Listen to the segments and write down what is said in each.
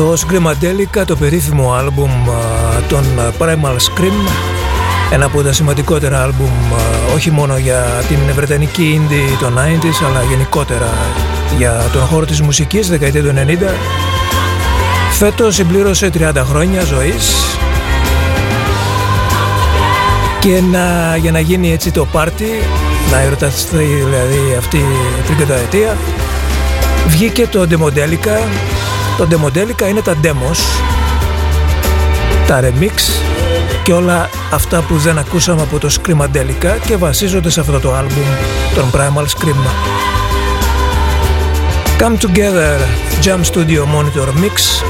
το Screamadelica, το περίφημο άλμπουμ των Primal Scream. Ένα από τα σημαντικότερα άλμπουμ όχι μόνο για την βρετανική indie των 90, αλλά γενικότερα για τον χώρο της μουσικής δεκαετία του 90 φέτος συμπλήρωσε 30 χρόνια ζωής. Και να, για να γίνει έτσι το πάρτι να ερωταστεί δηλαδή αυτή την καταετία βγήκε το Demodelica. Το Demodelica είναι τα demos, τα remix και όλα αυτά που δεν ακούσαμε από το Screamadelica και βασίζονται σε αυτό το άλμπουμ, τον Primal Scream. Come Together Jam Studio Monitor Mix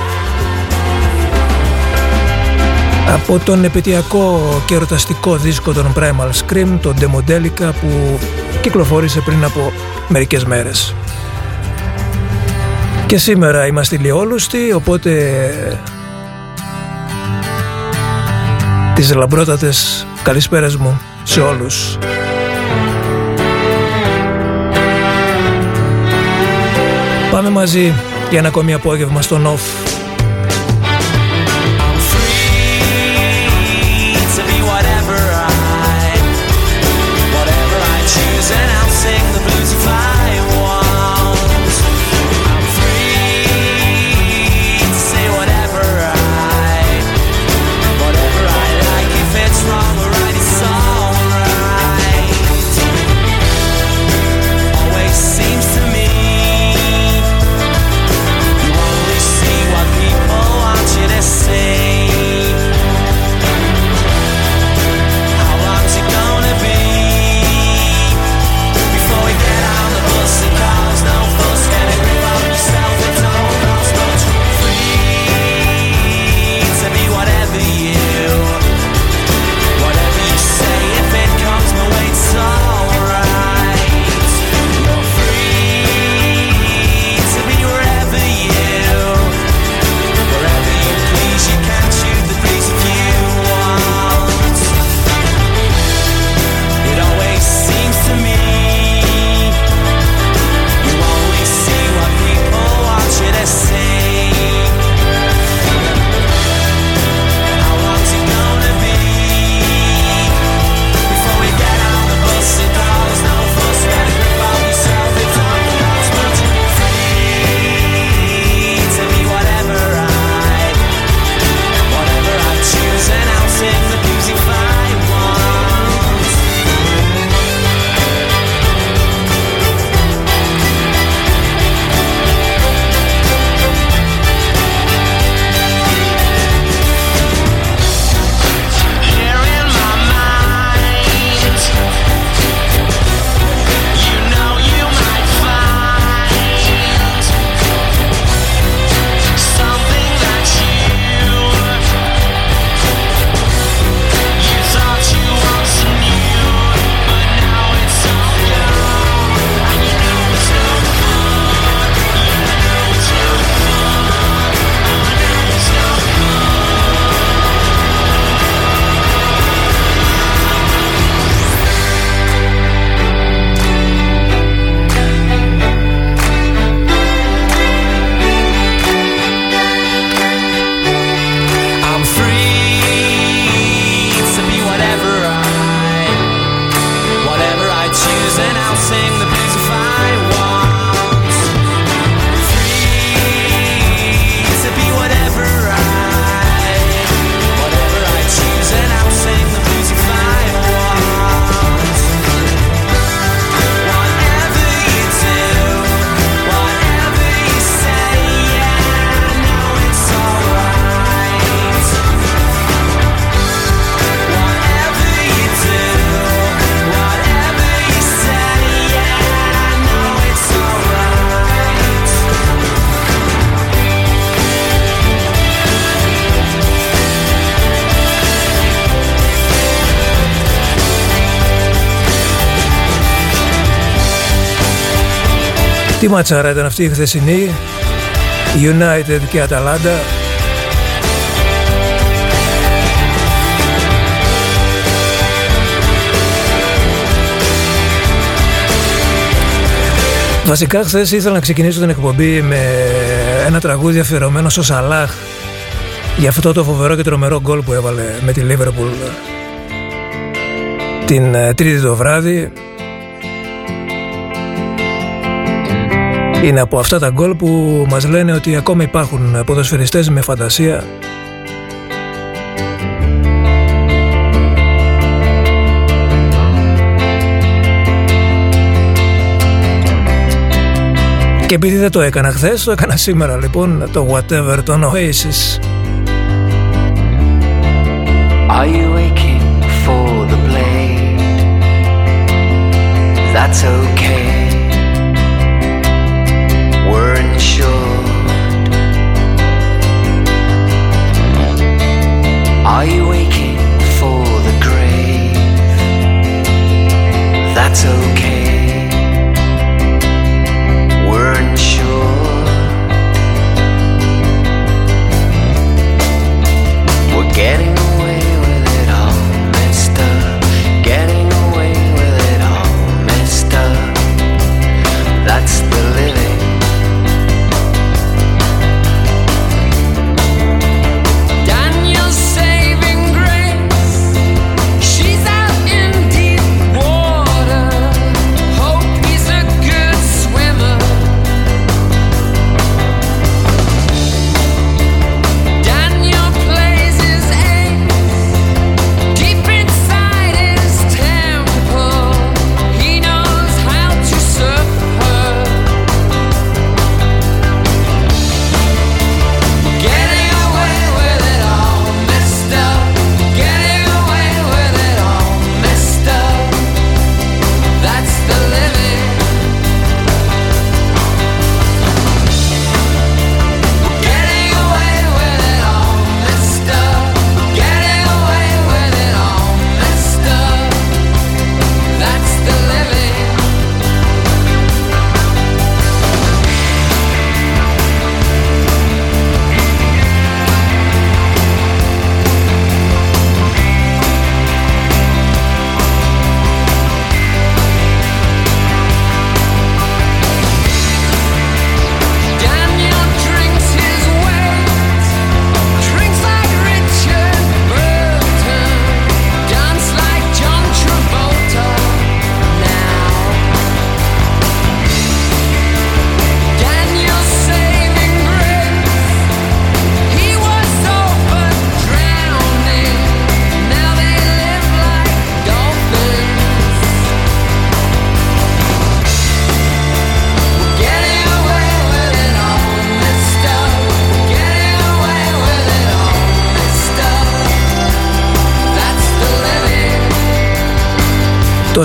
από τον επιτιακό και ερωταστικό δίσκο των Primal Scream, τον Demodelica που κυκλοφόρησε πριν από μερικές μέρες. Και σήμερα είμαστε λιόλουστοι, οπότε τις λαμπρότατες καλησπέρες μου σε όλους. Πάμε μαζί για ένα ακόμη απόγευμα στο Off. Ματσάρα ήταν αυτή η χθεσινή. United και Αταλάντα. Βασικά χθες ήθελα να ξεκινήσω την εκπομπή με ένα τραγούδι αφιερωμένο στο Σαλάχ για αυτό το φοβερό και τρομερό γκολ που έβαλε με τη Λίβερπουλ την ε, τρίτη το βράδυ Είναι από αυτά τα γκολ που μας λένε ότι ακόμα υπάρχουν ποδοσφαιριστές με φαντασία Και επειδή δεν το έκανα χθες, το έκανα σήμερα λοιπόν το whatever, τον Oasis. Are you aching for the blade? That's okay. Are you aching for the grave? That's okay. We're insured. We're getting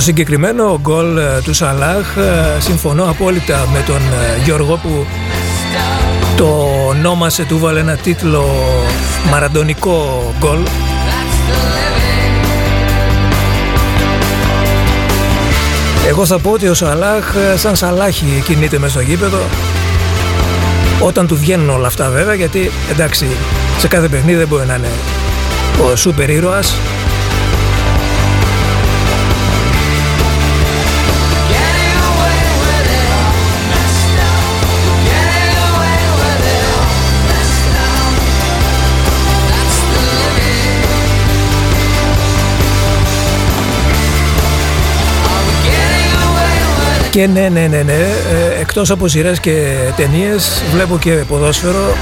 συγκεκριμένο γκολ ε, του Σαλάχ ε, συμφωνώ απόλυτα με τον ε, Γιώργο που το ονόμασε του βάλε ένα τίτλο μαραντονικό γκολ That's the living. Εγώ θα πω ότι ο Σαλάχ ε, σαν Σαλάχι κινείται μες στο γήπεδο όταν του βγαίνουν όλα αυτά βέβαια γιατί εντάξει σε κάθε παιχνίδι δεν μπορεί να είναι ο σούπερ ήρωας Και ναι, ναι, ναι, ναι. Ε, εκτός από σειρές και ταινίες βλέπω και ποδόσφαιρο.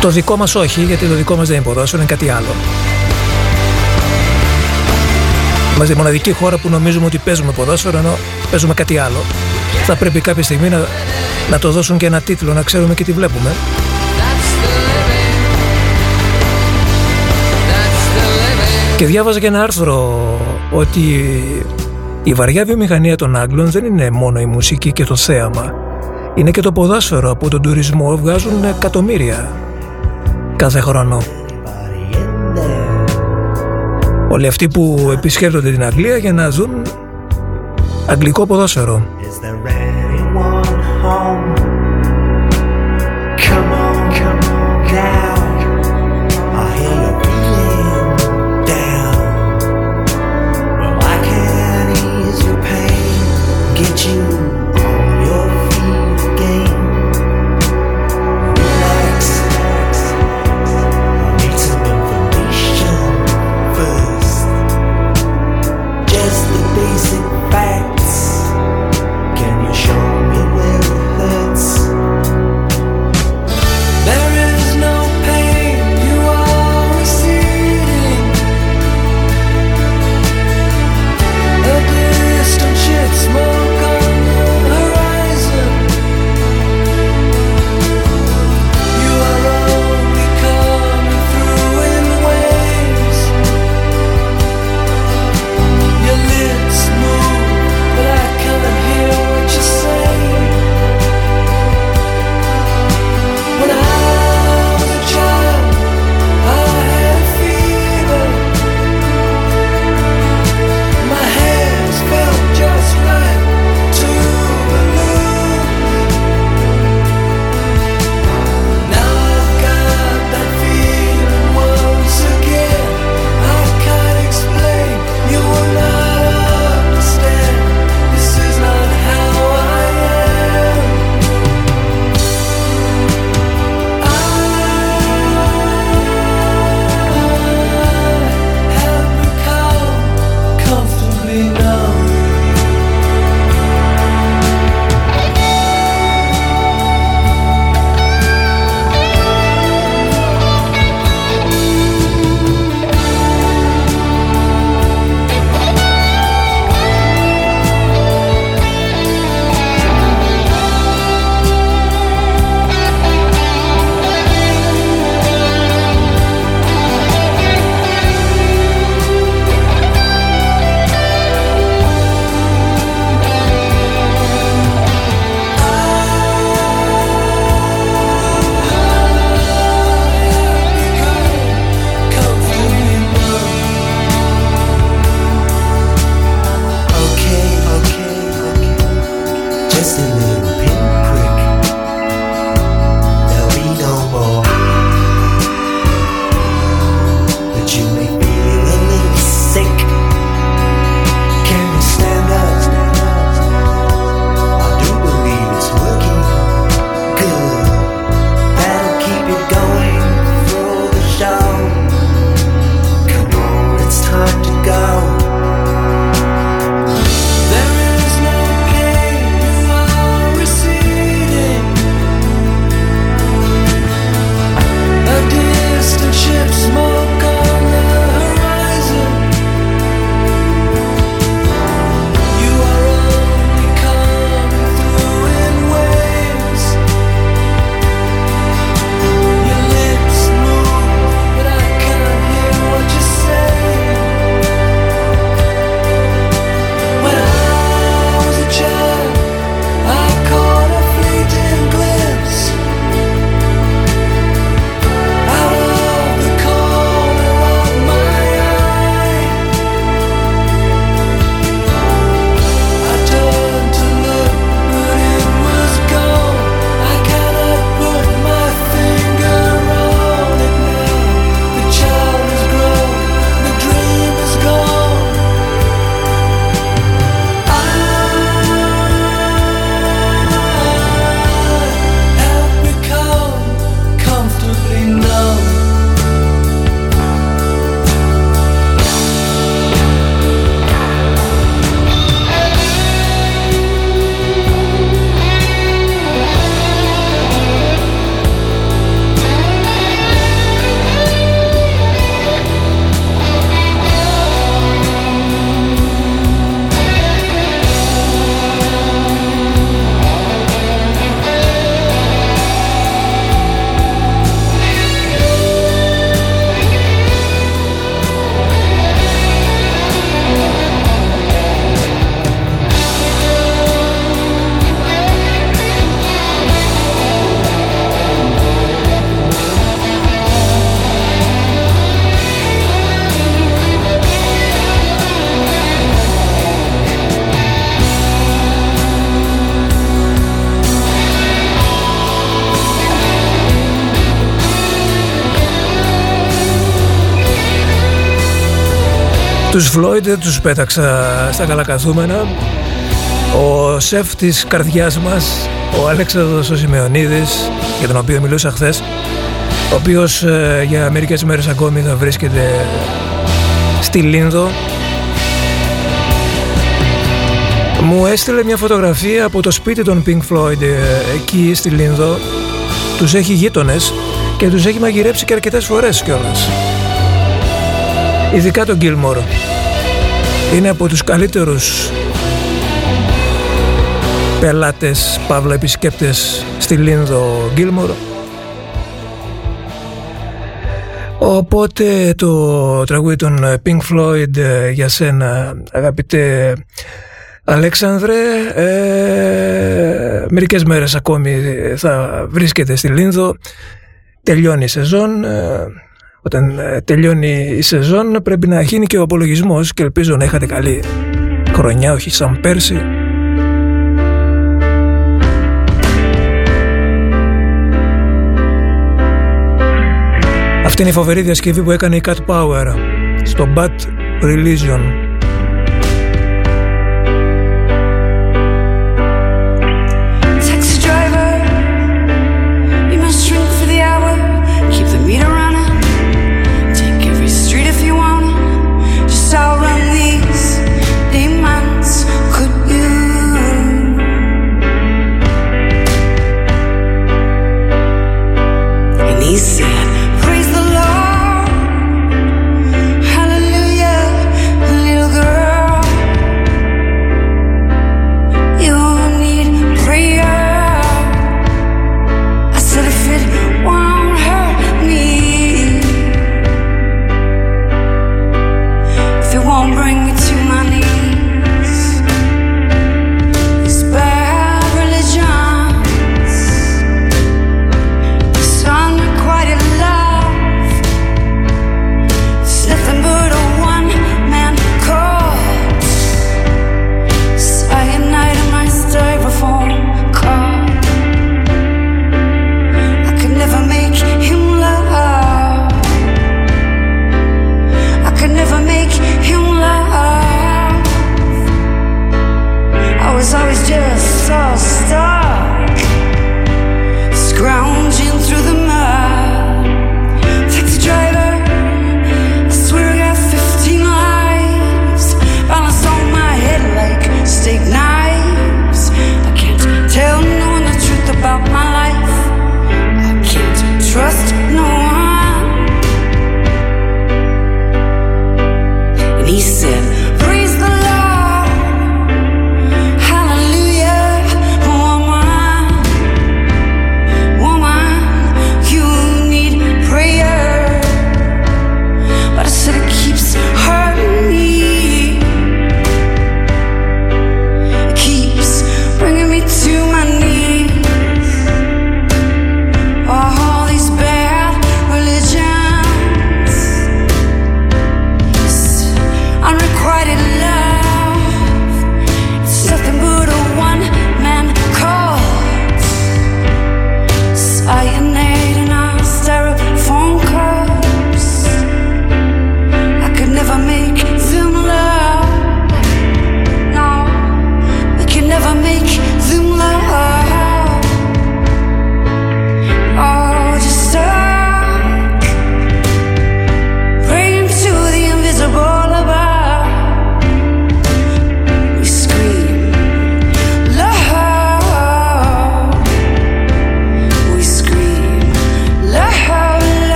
Το δικό μας όχι, γιατί το δικό μας δεν είναι ποδόσφαιρο, είναι κάτι άλλο. Είμαστε η μοναδική χώρα που νομίζουμε ότι παίζουμε ποδόσφαιρο, ενώ παίζουμε κάτι άλλο. Θα πρέπει κάποια στιγμή να, να το δώσουν και ένα τίτλο, να ξέρουμε και τι βλέπουμε. That's the living. That's the living. Και διάβαζα και ένα άρθρο ότι η βαριά βιομηχανία των Άγγλων δεν είναι μόνο η μουσική και το θέαμα. Είναι και το ποδόσφαιρο από τον τουρισμό βγάζουν εκατομμύρια κάθε χρόνο. Όλοι αυτοί που επισκέπτονται την Αγγλία για να δουν αγγλικό ποδόσφαιρο. Τους Floyd δεν τους πέταξα στα καλακαθούμενα. Ο σεφ της καρδιάς μας, ο Αλέξανδρος ο Σημεωνίδης, για τον οποίο μιλούσα χθες, ο οποίος ε, για μερικές μέρες ακόμη θα βρίσκεται στη Λίνδο μου έστειλε μια φωτογραφία από το σπίτι των Pink Floyd ε, εκεί στη Λίνδο. Τους έχει γείτονες και τους έχει μαγειρέψει και αρκετές φορές κιόλας. Ειδικά τον Gilmore είναι από τους καλύτερους πελάτες, παύλα επισκέπτες στη Λίνδο Gilmore Οπότε το τραγούδι των Pink Floyd ε, για σένα αγαπητέ Αλέξανδρε ε, μερικές μέρες ακόμη θα βρίσκεται στη Λίνδο. Τελειώνει η σεζόν ε, όταν ε, τελειώνει η σεζόν πρέπει να γίνει και ο απολογισμός και ελπίζω να είχατε καλή χρονιά όχι σαν πέρσι Αυτή είναι η φοβερή διασκευή που έκανε η Cat Power στο Bad Religion.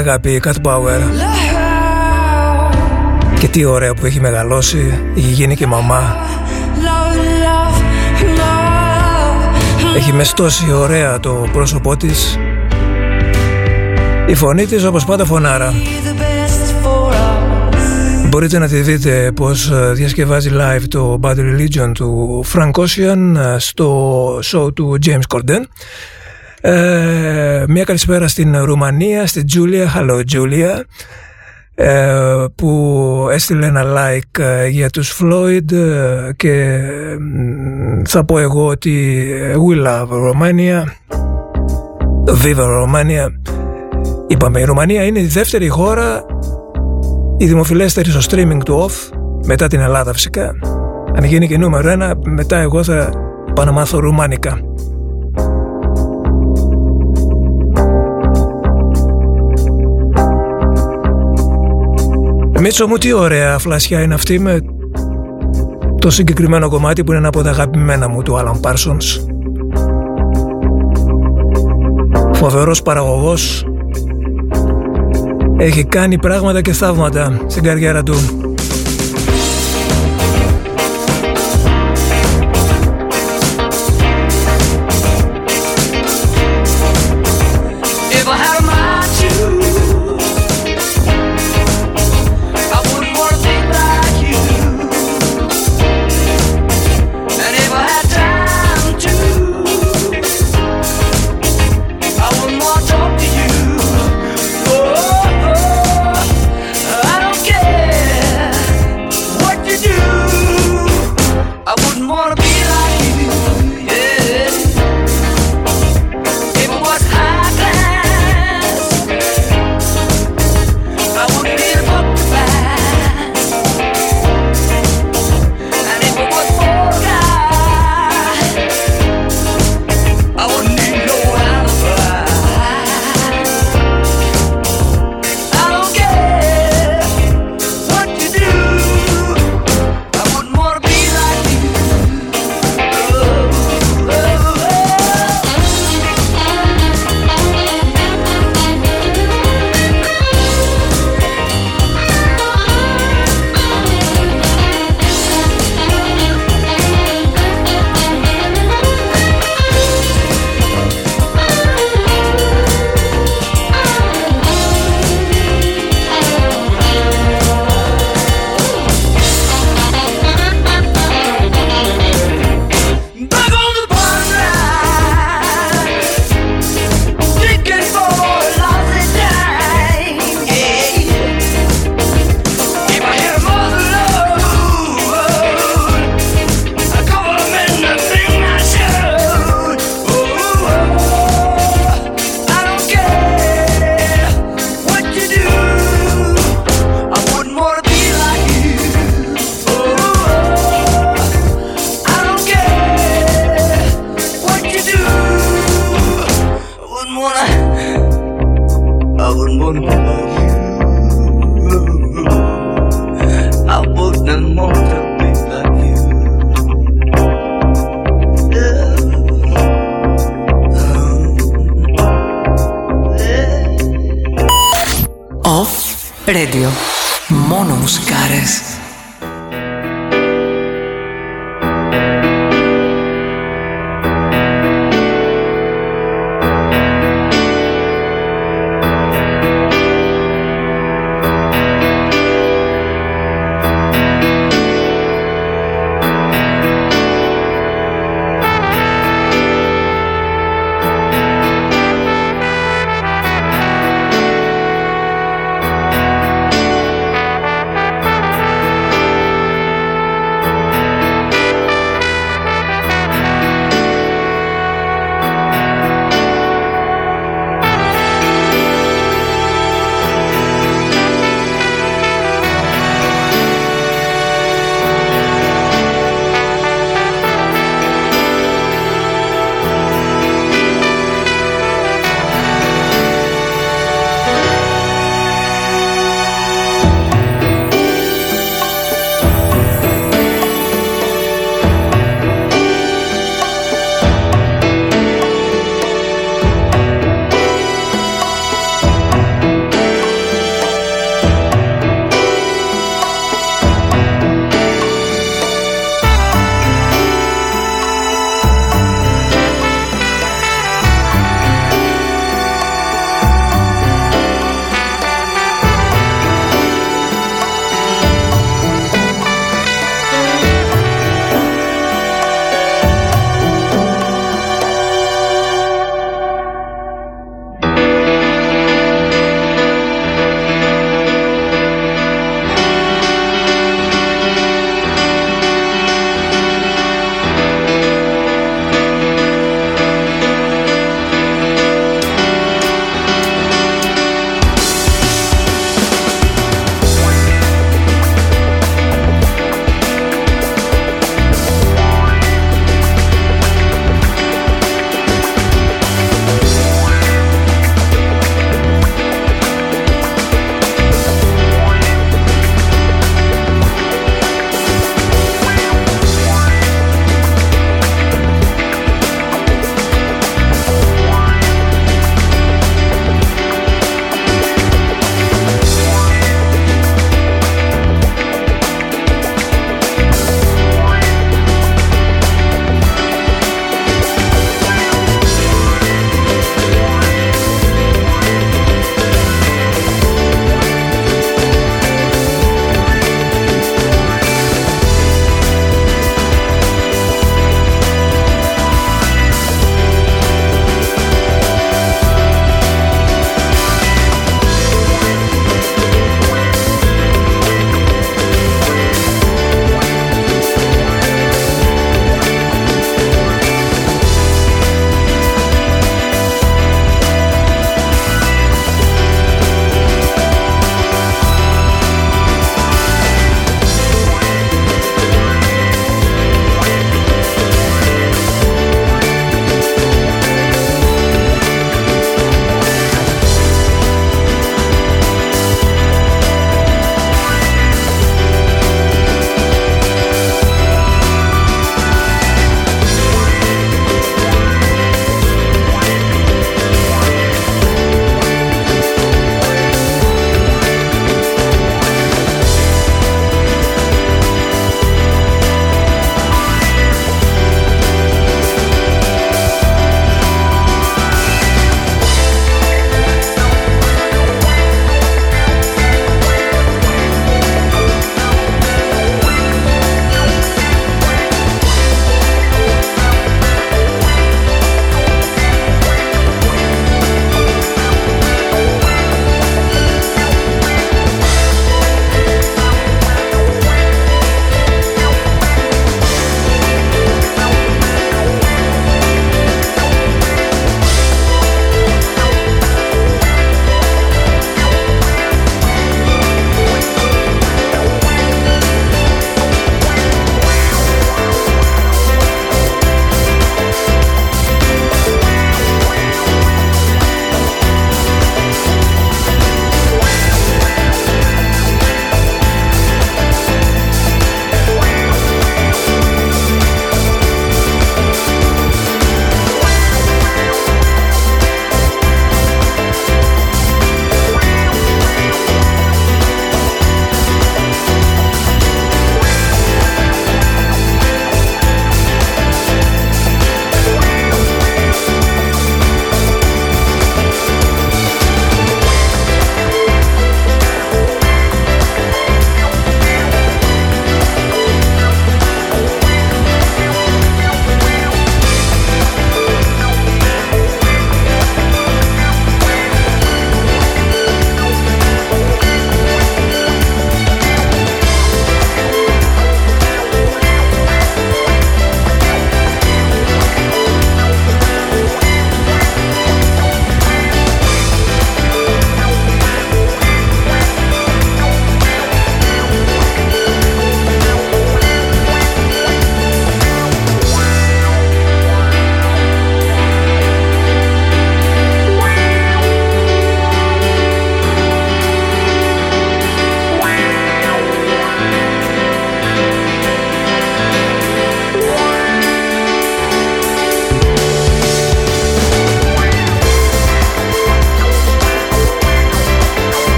Αγάπη η Cat Power Love, και τι ωραία που έχει μεγαλώσει, έχει γίνει και μαμά. love, love, love. Έχει μεστώσει ωραία το πρόσωπό της. Η φωνή της όπως πάντα φωνάρα. Be the best for us. Μπορείτε να τη δείτε πως ε, διασκευάζει live το Bad Religion του Frank Ocean ε, στο show του James Corden. Ε, μια καλησπέρα στην Ρουμανία, στην Τζούλια. Hello Τζούλια. ε, που έστειλε ένα like ε, για τους Floyd ε, και μ, θα πω εγώ ότι we love Romania Viva Romania Είπαμε η Ρουμανία είναι η δεύτερη χώρα η δημοφιλέστερη στο streaming του off μετά την Ελλάδα φυσικά αν γίνει και νούμερο ένα μετά εγώ θα πάω να μάθω ρουμάνικα Μίτσο μου τι ωραία φλασιά είναι αυτή με το συγκεκριμένο κομμάτι που είναι ένα από τα αγαπημένα μου του Alan Parsons. Φοβερός παραγωγός έχει κάνει πράγματα και θαύματα στην καριέρα του.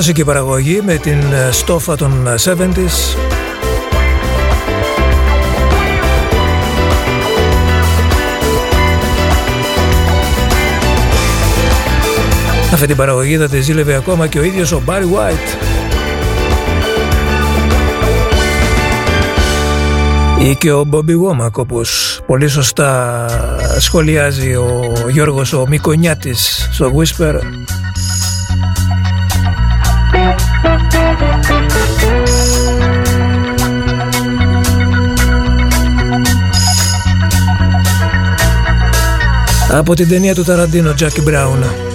ρώσικη παραγωγή με την ε, στόφα των ε, 70s Αυτή την παραγωγή θα τη ζήλευε ακόμα και ο ίδιος ο Barry White. Ή και ο Μπόμπι Βόμακ όπως πολύ σωστά σχολιάζει ο Γιώργος ο Μικονιάτης στο Whisper. από την ταινία του Ταραντίνο Jack Brown.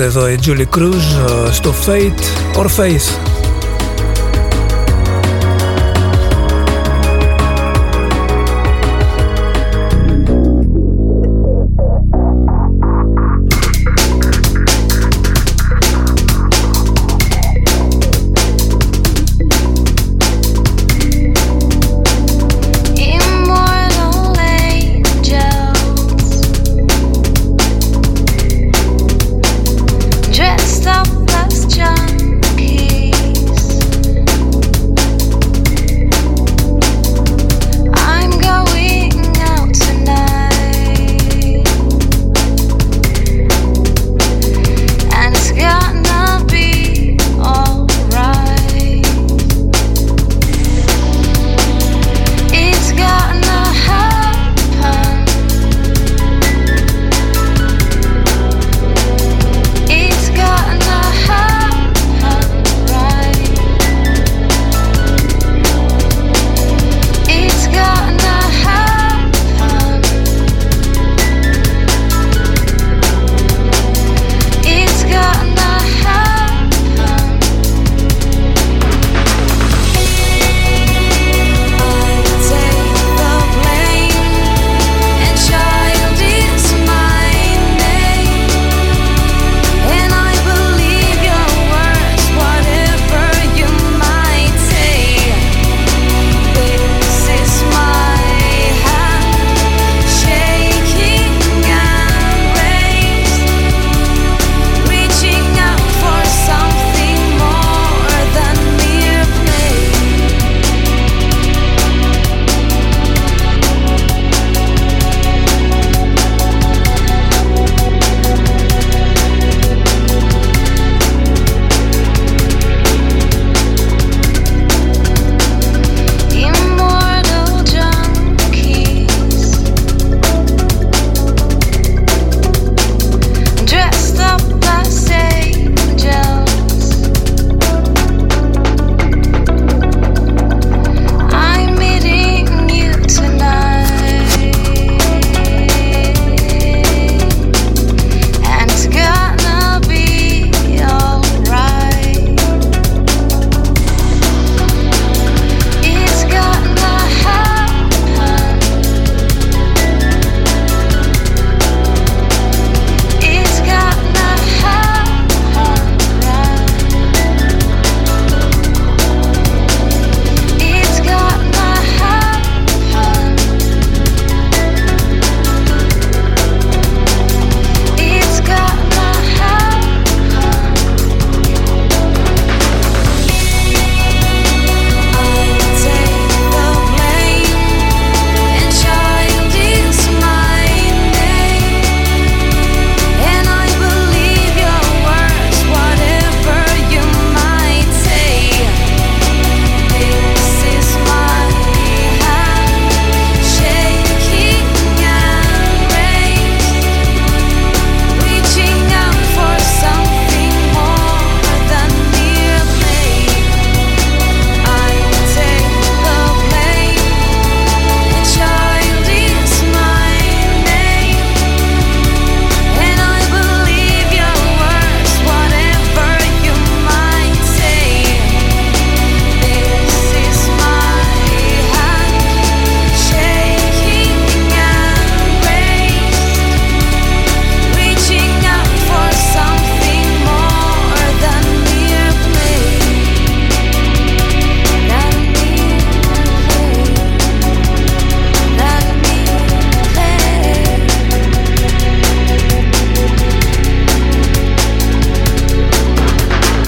εδώ η Julie Cruz ε, στο Fate or Faith.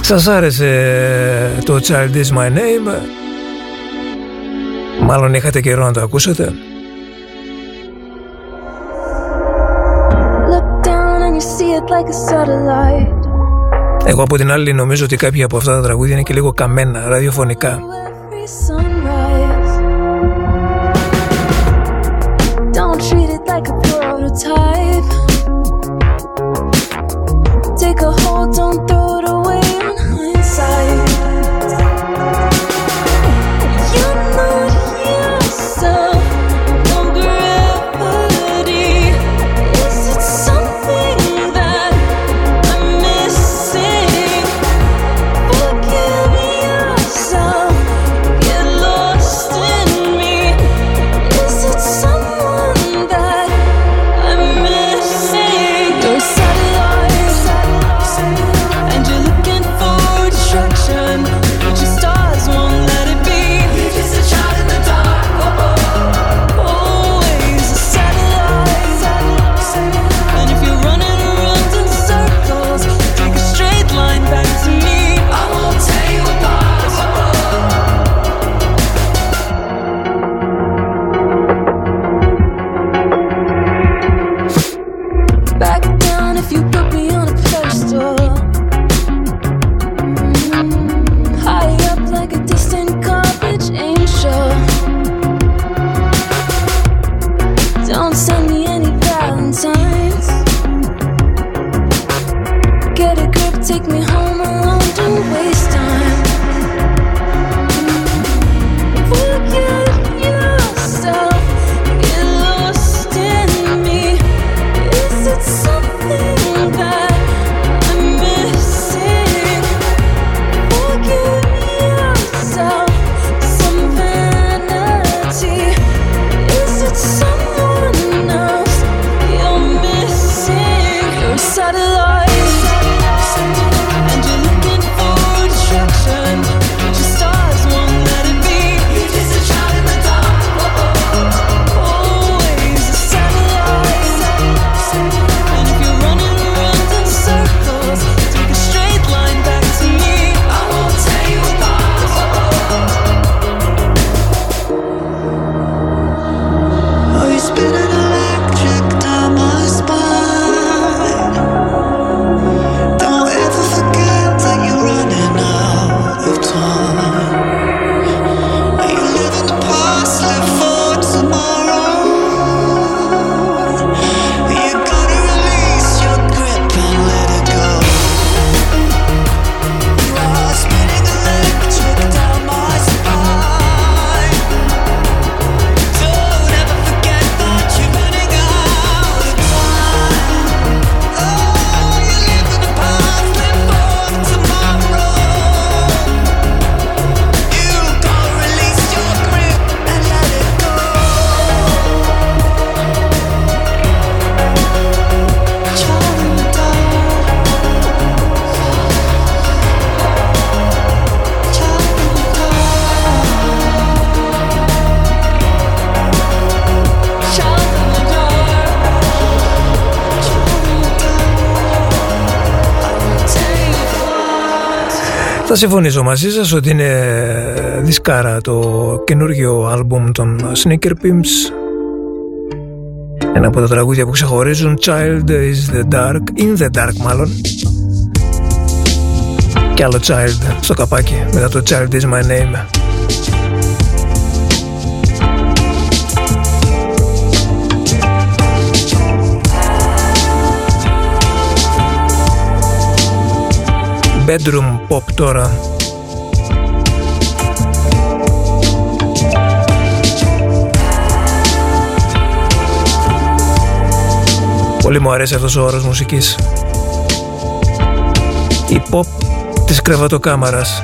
Σας άρεσε το Child Is My Name; Μάλλον είχατε καιρό να το ακούσετε. Εγώ από την άλλη νομίζω ότι κάποια από αυτά τα τραγούδια είναι και λίγο καμένα ραδιοφωνικά. Θα συμφωνήσω μαζί σας ότι είναι δισκάρα το καινούργιο άλμπουμ των Sneaker Pimps. Ένα από τα τραγούδια που ξεχωρίζουν Child is the dark, in the dark μάλλον. Και άλλο Child στο καπάκι μετά το Child is my name. bedroom pop τώρα. Πολύ μου αρέσει αυτός ο όρος μουσικής. Η pop της κρεβατοκάμαρας.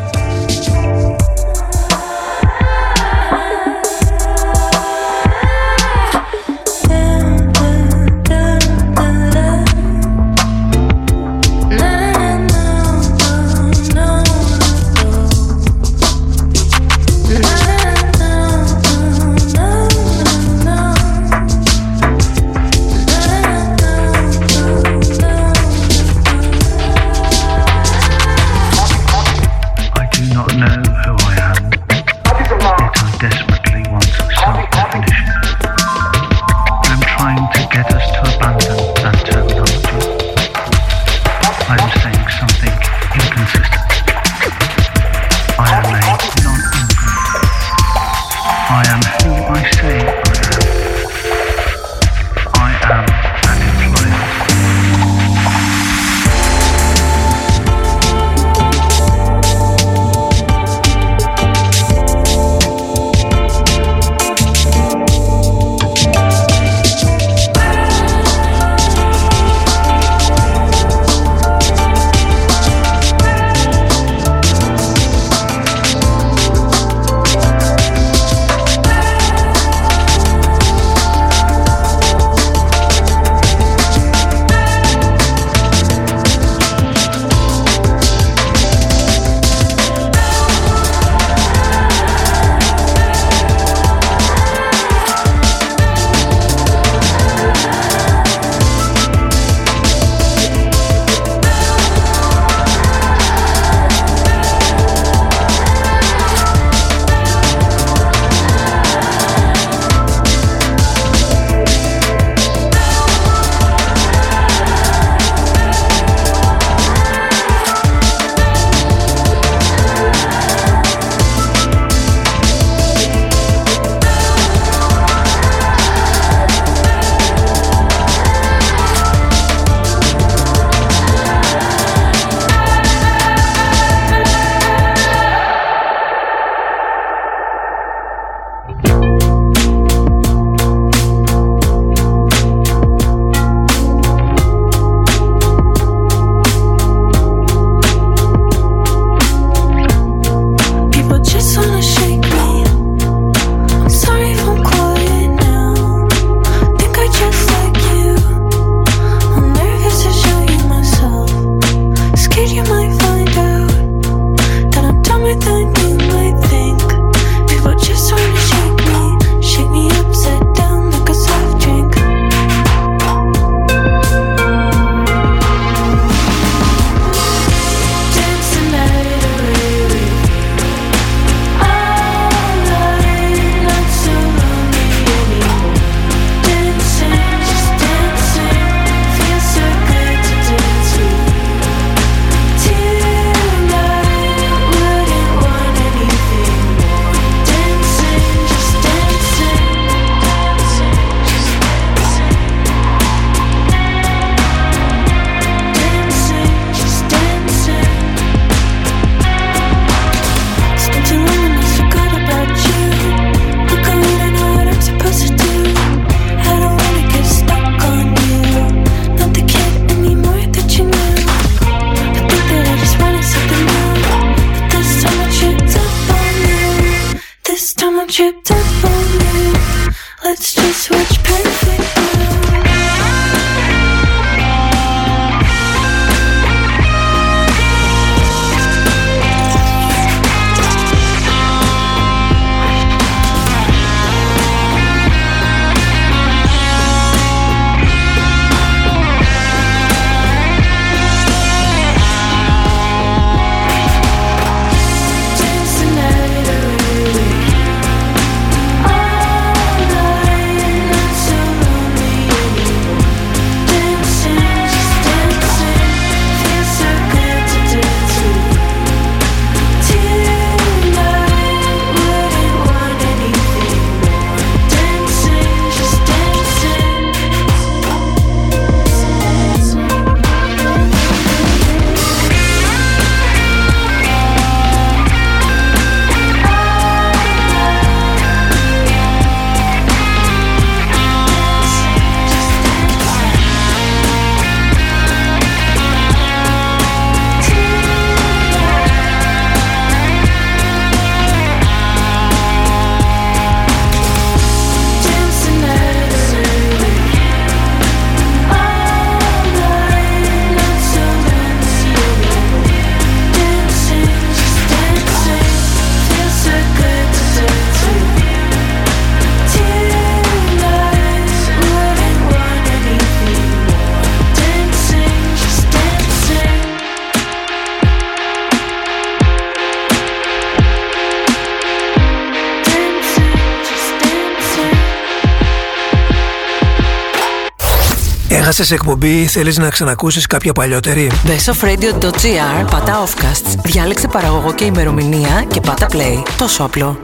Έχασες εκπομπή, θέλεις να ξανακούσεις κάποια παλιότερη; Bestofradio.gr Πατά Offcasts. Διάλεξε παραγωγό και ημερομηνία και πάτα play. Τόσο απλό.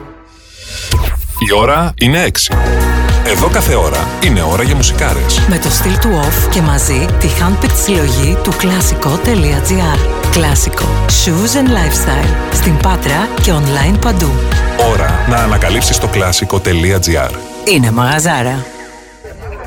Η ώρα είναι 6. Εδώ κάθε ώρα είναι ώρα για μουσικάρες. Με το στυλ του off και μαζί τη handpicked συλλογή του κλασικό.gr. Κλασικό. Shoes and lifestyle. Στην Πάτρα και online παντού. Ώρα να ανακαλύψεις το κλασικό.gr. Είναι μαγαζάρα.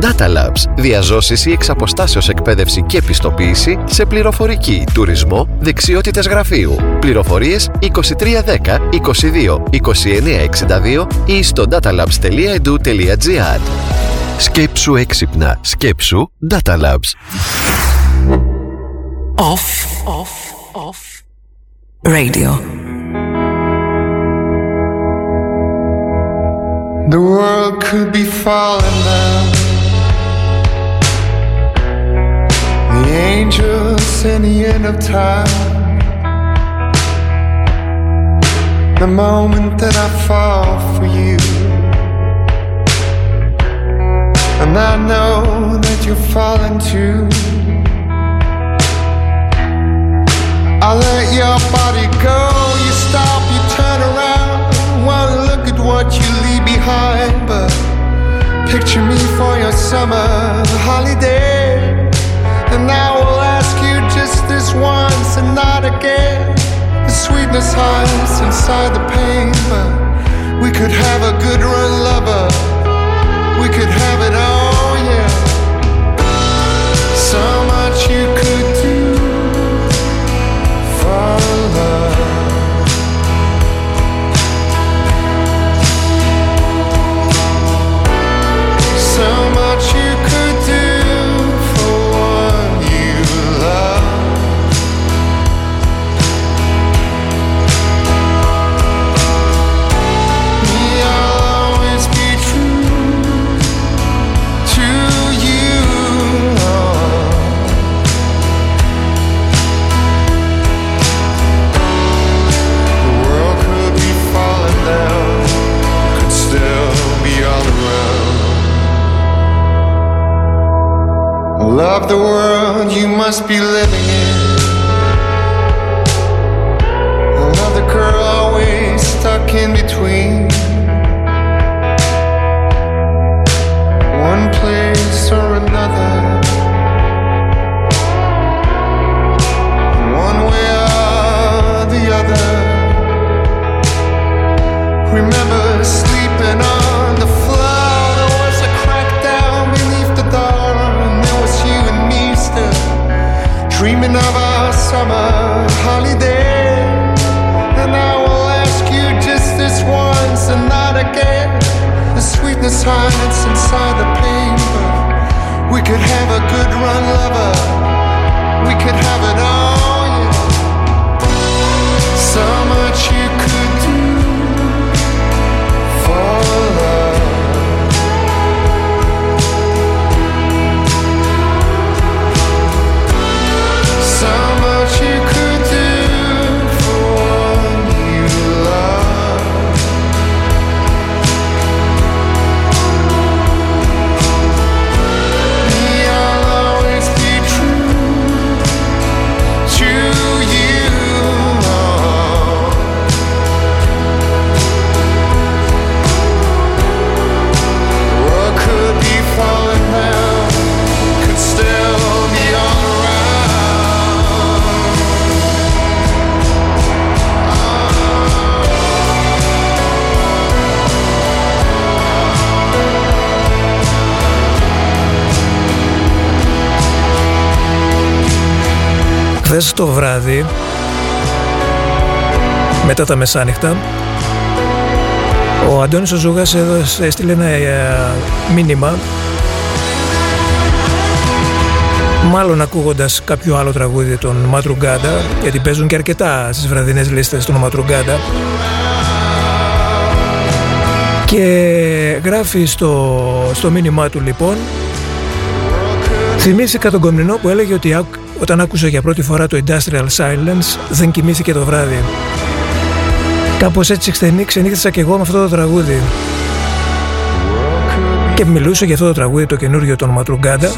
Data Labs. Διαζώσεις ή εξαποστάσεως εκπαίδευση και επιστοποίηση σε πληροφορική, τουρισμό, δεξιότητες γραφείου. Πληροφορίες 2310 22 2962 ή στο datalabs.edu.gr Σκέψου έξυπνα. Σκέψου Data Labs. Off. Off. Off. Radio. The world could be falling down. The angels in the end of time. The moment that I fall for you. And I know that you're falling too. I let your body go, you stop, you turn around. Well, look at what you leave behind, but picture me for your summer holiday. And I will ask you just this once and not again. The sweetness hides inside the pain, but we could have a good run, lover. We could have it all, Love the world you must be living in. Another girl always stuck in between. One place or another. Hides inside the pain, but we could have a good run, lover. We could have it all, yeah. So Χθε το βράδυ, μετά τα μεσάνυχτα, ο Αντώνης ο Ζούγας έδωσε, έστειλε ένα ε, μήνυμα. Μάλλον ακούγοντας κάποιο άλλο τραγούδι των Ματρουγκάντα γιατί παίζουν και αρκετά στις βραδινές λίστες των Ματρουγκάντα. Και γράφει στο, στο μήνυμά του λοιπόν θυμήθηκα τον Κομνηνό που έλεγε ότι άκου- όταν άκουσε για πρώτη φορά το Industrial Silence δεν κοιμήθηκε το βράδυ Κάπως έτσι ξενή, ξενύχτησα και εγώ με αυτό το τραγούδι. Και μιλούσα για αυτό το τραγούδι το καινούριο των Ματρουγκάντα.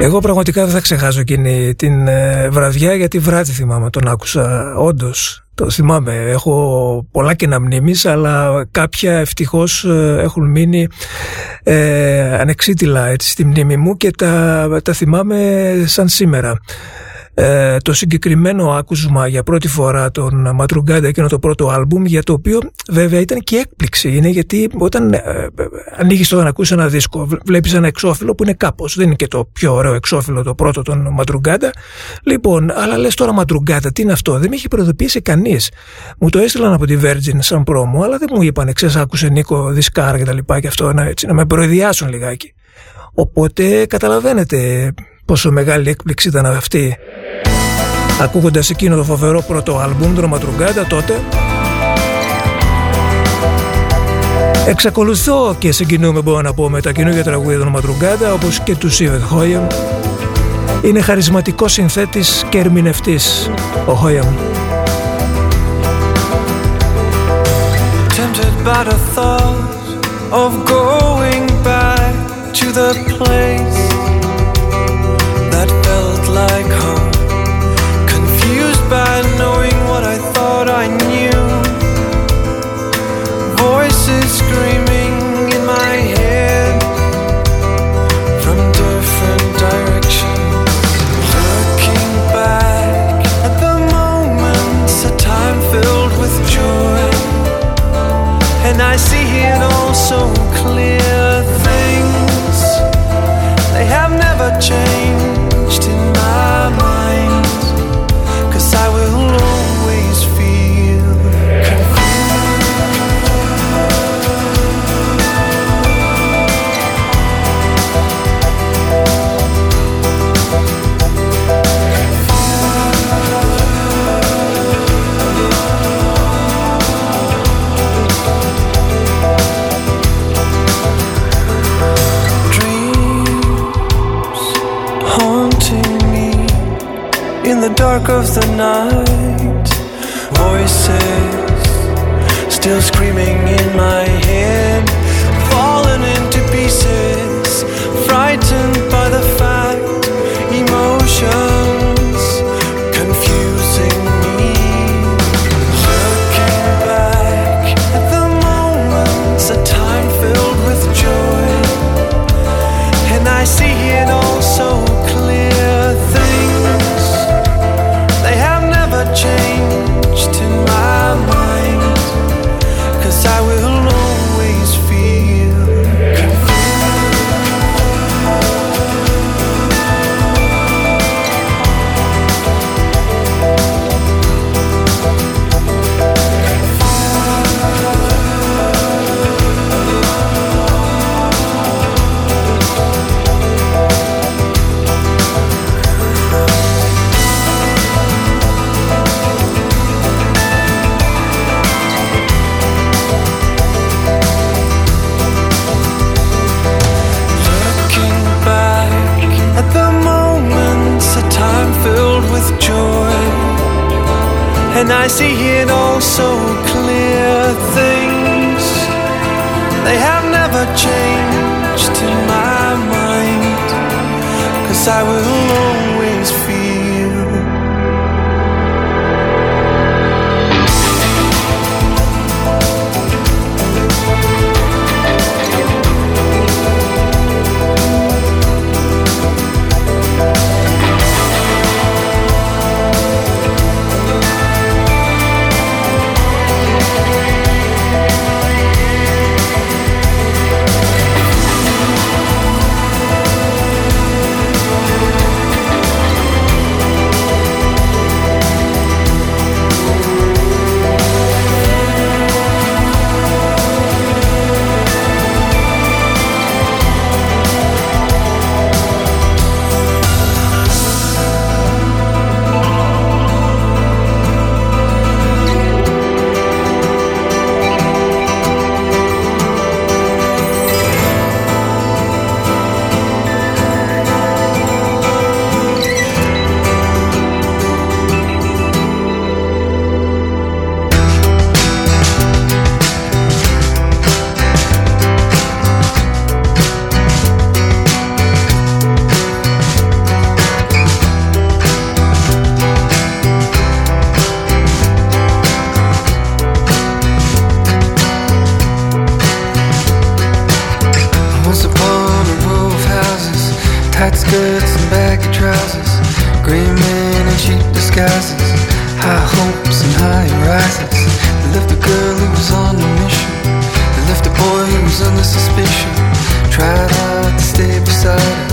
Εγώ πραγματικά δεν θα ξεχάσω εκείνη την ε, βραδιά γιατί βράδυ θυμάμαι τον άκουσα όντως το θυμάμαι, έχω πολλά και να μνήμεις, αλλά κάποια ευτυχώς ε, έχουν μείνει ε, ανεξίτηλα έτσι, στη μνήμη μου και τα, τα θυμάμαι σαν σήμερα. Ε, το συγκεκριμένο άκουσμα για πρώτη φορά τον Ματρουγκάντα εκείνο το πρώτο άλμπουμ για το οποίο βέβαια ήταν και έκπληξη. Είναι γιατί όταν ε, ε ανοίγεις το να ακούσει ένα δίσκο βλέπεις ένα εξώφυλλο που είναι κάπως δεν είναι και το πιο ωραίο εξώφυλλο το πρώτο τον Ματρουγκάντα λοιπόν αλλά λες τώρα Ματρουγκάντα τι είναι αυτό; Δεν με είχε προειδοποιήσει κανείς. Μου το έστειλαν από τη Virgin σαν πρόμο αλλά δεν μου είπαν ξέρεις άκουσε Νίκο δισκάρα και τα λοιπά και αυτό να, έτσι, να με προειδιάσουν λιγάκι οπότε καταλαβαίνετε πόσο μεγάλη έκπληξη ήταν αυτή. Ακούγοντας εκείνο το φοβερό πρώτο άλμπουμ του Ματρουγκάντα τότε Εξακολουθώ και συγκινούμε μπορώ να πω με τα καινούργια τραγούδια του Ματρουγκάντα όπως και του Σίβετ Χόιαμ είναι χαρισματικός συνθέτης και ερμηνευτής ο Χόιαμ Tempted by the thought of going back to the place so in the dark of the night. Voices still screaming in my head, falling into pieces, frightened by the fact, And I see it all so clear. Things they have never changed in my mind. Cause I will under suspicion. try hard to stay beside her.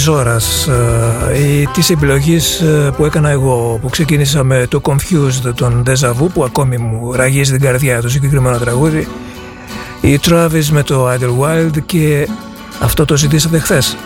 της ώρας ε, ή της επιλογής ε, που έκανα εγώ που ξεκίνησα με το Confused των Deja που ακόμη μου ραγίζει την καρδιά το συγκεκριμένο τραγούδι η Travis με το Idlewild και αυτό το ζητήσατε χθες.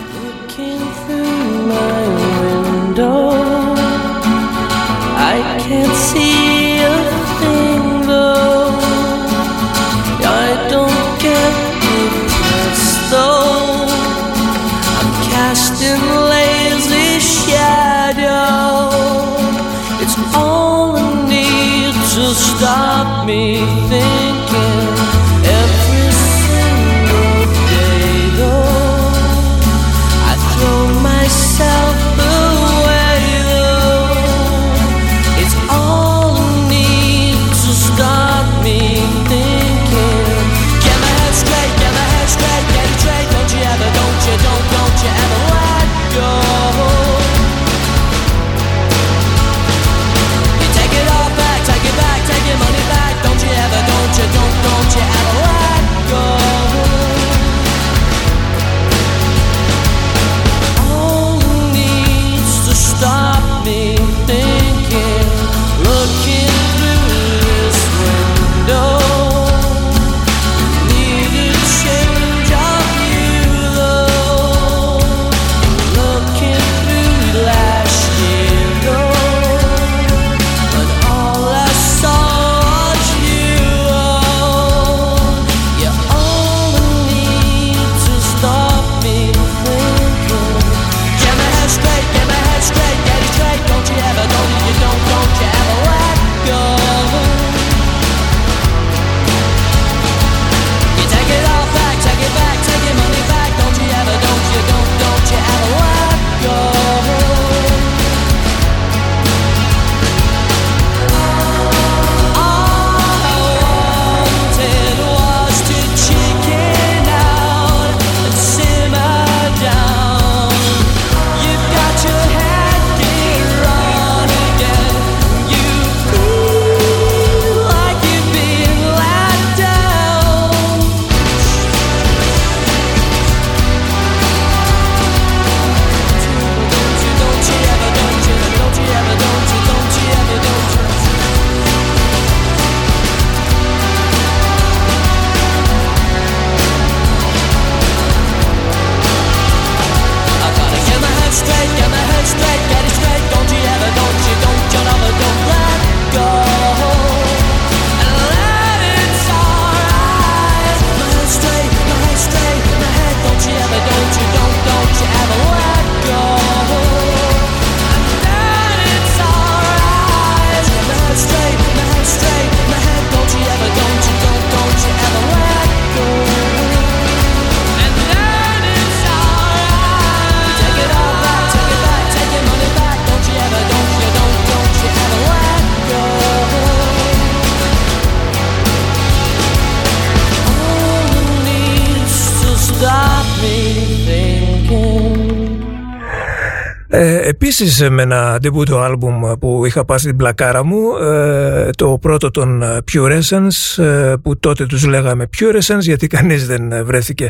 Επίσης με ένα ντεμπούτο άλμπουμ που είχα πάει στην πλακάρα μου ε, το πρώτο των Pure Essence ε, που τότε τους λέγαμε Pure Essence γιατί κανείς δεν βρέθηκε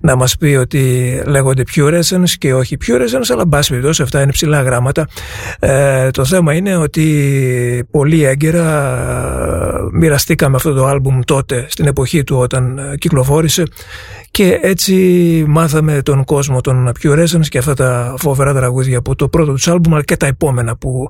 να μας πει ότι λέγονται Pure Essence και όχι Pure Essence αλλά μπας περιπτώσει αυτά είναι ψηλά γράμματα. Ε, το θέμα είναι ότι πολύ έγκαιρα ε, μοιραστήκαμε αυτό το άλμπουμ τότε στην εποχή του όταν ε, κυκλοφόρησε και έτσι μάθαμε τον κόσμο των Pure Essence και αυτά τα φοβερά τραγούδια από το πρώτο τους άλμπουμ αλλά και τα επόμενα που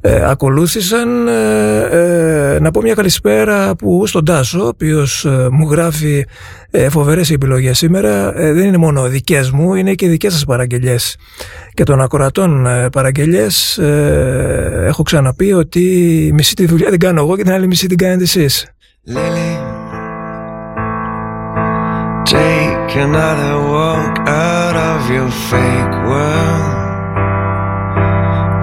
ε, ακολούθησαν. Ε, ε, να πω μια καλησπέρα που στον Τάσο, ο οποίος ε, μου γράφει ε, φοβερές επιλογές σήμερα. Ε, δεν είναι μόνο δικές μου, είναι και δικές σας παραγγελιές και των ακροατών ε, παραγγελιές. Ε, έχω ξαναπεί ότι μισή τη δουλειά την κάνω εγώ και την άλλη μισή την κάνετε εσείς. Take another walk out of your fake world.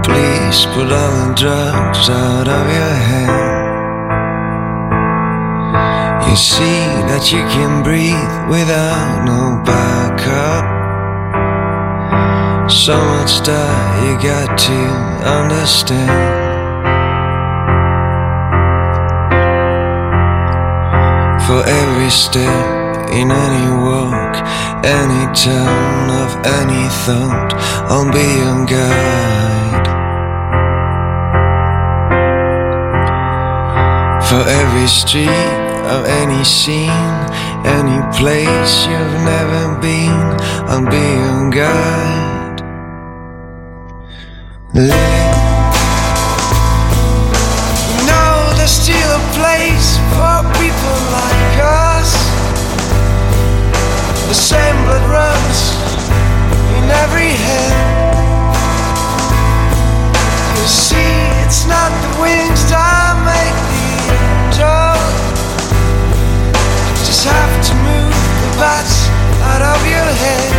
Please put all the drugs out of your head. You see that you can breathe without no backup. So much that you got to understand. For every step in any walk, any turn of any thought, I'll be your guide. For every street of any scene, any place you've never been, I'll be your guide. Lily, same blood runs in every head. You see, it's not the wings that make the angel. Just have to move the bats out of your head.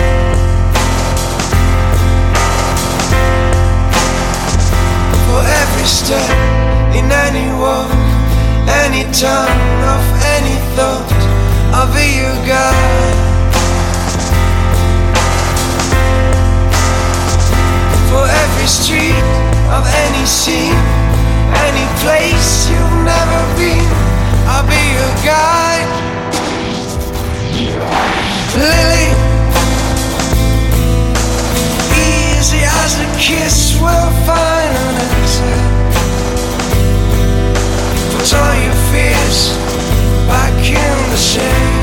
For every step in any walk, any turn of any thought, I'll be your guide. Every street of any scene, any place you've never been, I'll be your guide. Lily, easy as a kiss we'll find an answer. Put all your fears back in the shade.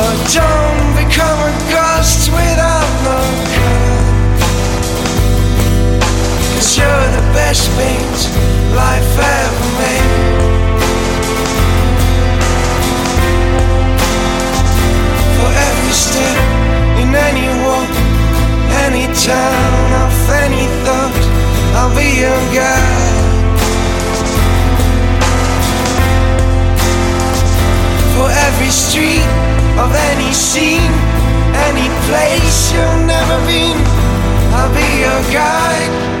Oh, don't become a ghost without no you're the best paint life ever made. For every step in any walk, any town of any thought, I'll be your guide. For every street of any scene, any place you've never been, I'll be your guide.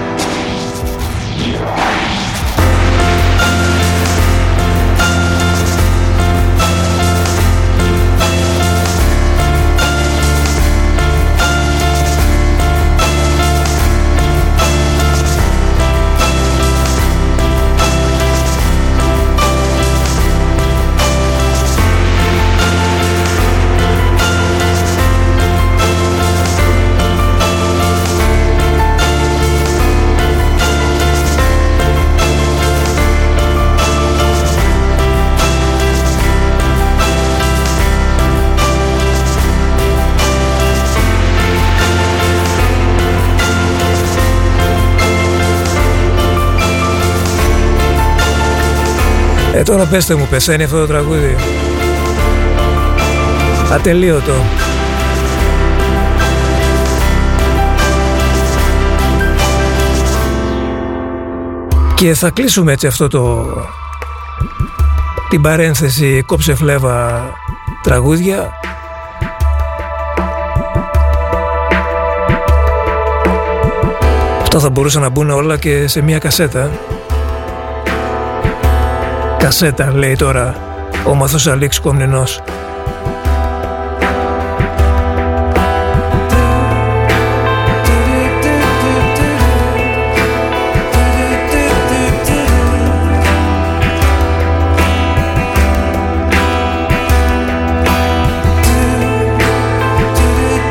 Τώρα πέστε μου, πεσαίνει αυτό το τραγούδι. Ατελείωτο. Και θα κλείσουμε έτσι αυτό το... την παρένθεση κόψε φλέβα τραγούδια Αυτά θα μπορούσαν να μπουν όλα και σε μια κασέτα Κασέτα λέει τώρα ο μαθός Αλέξης Κομνηνός.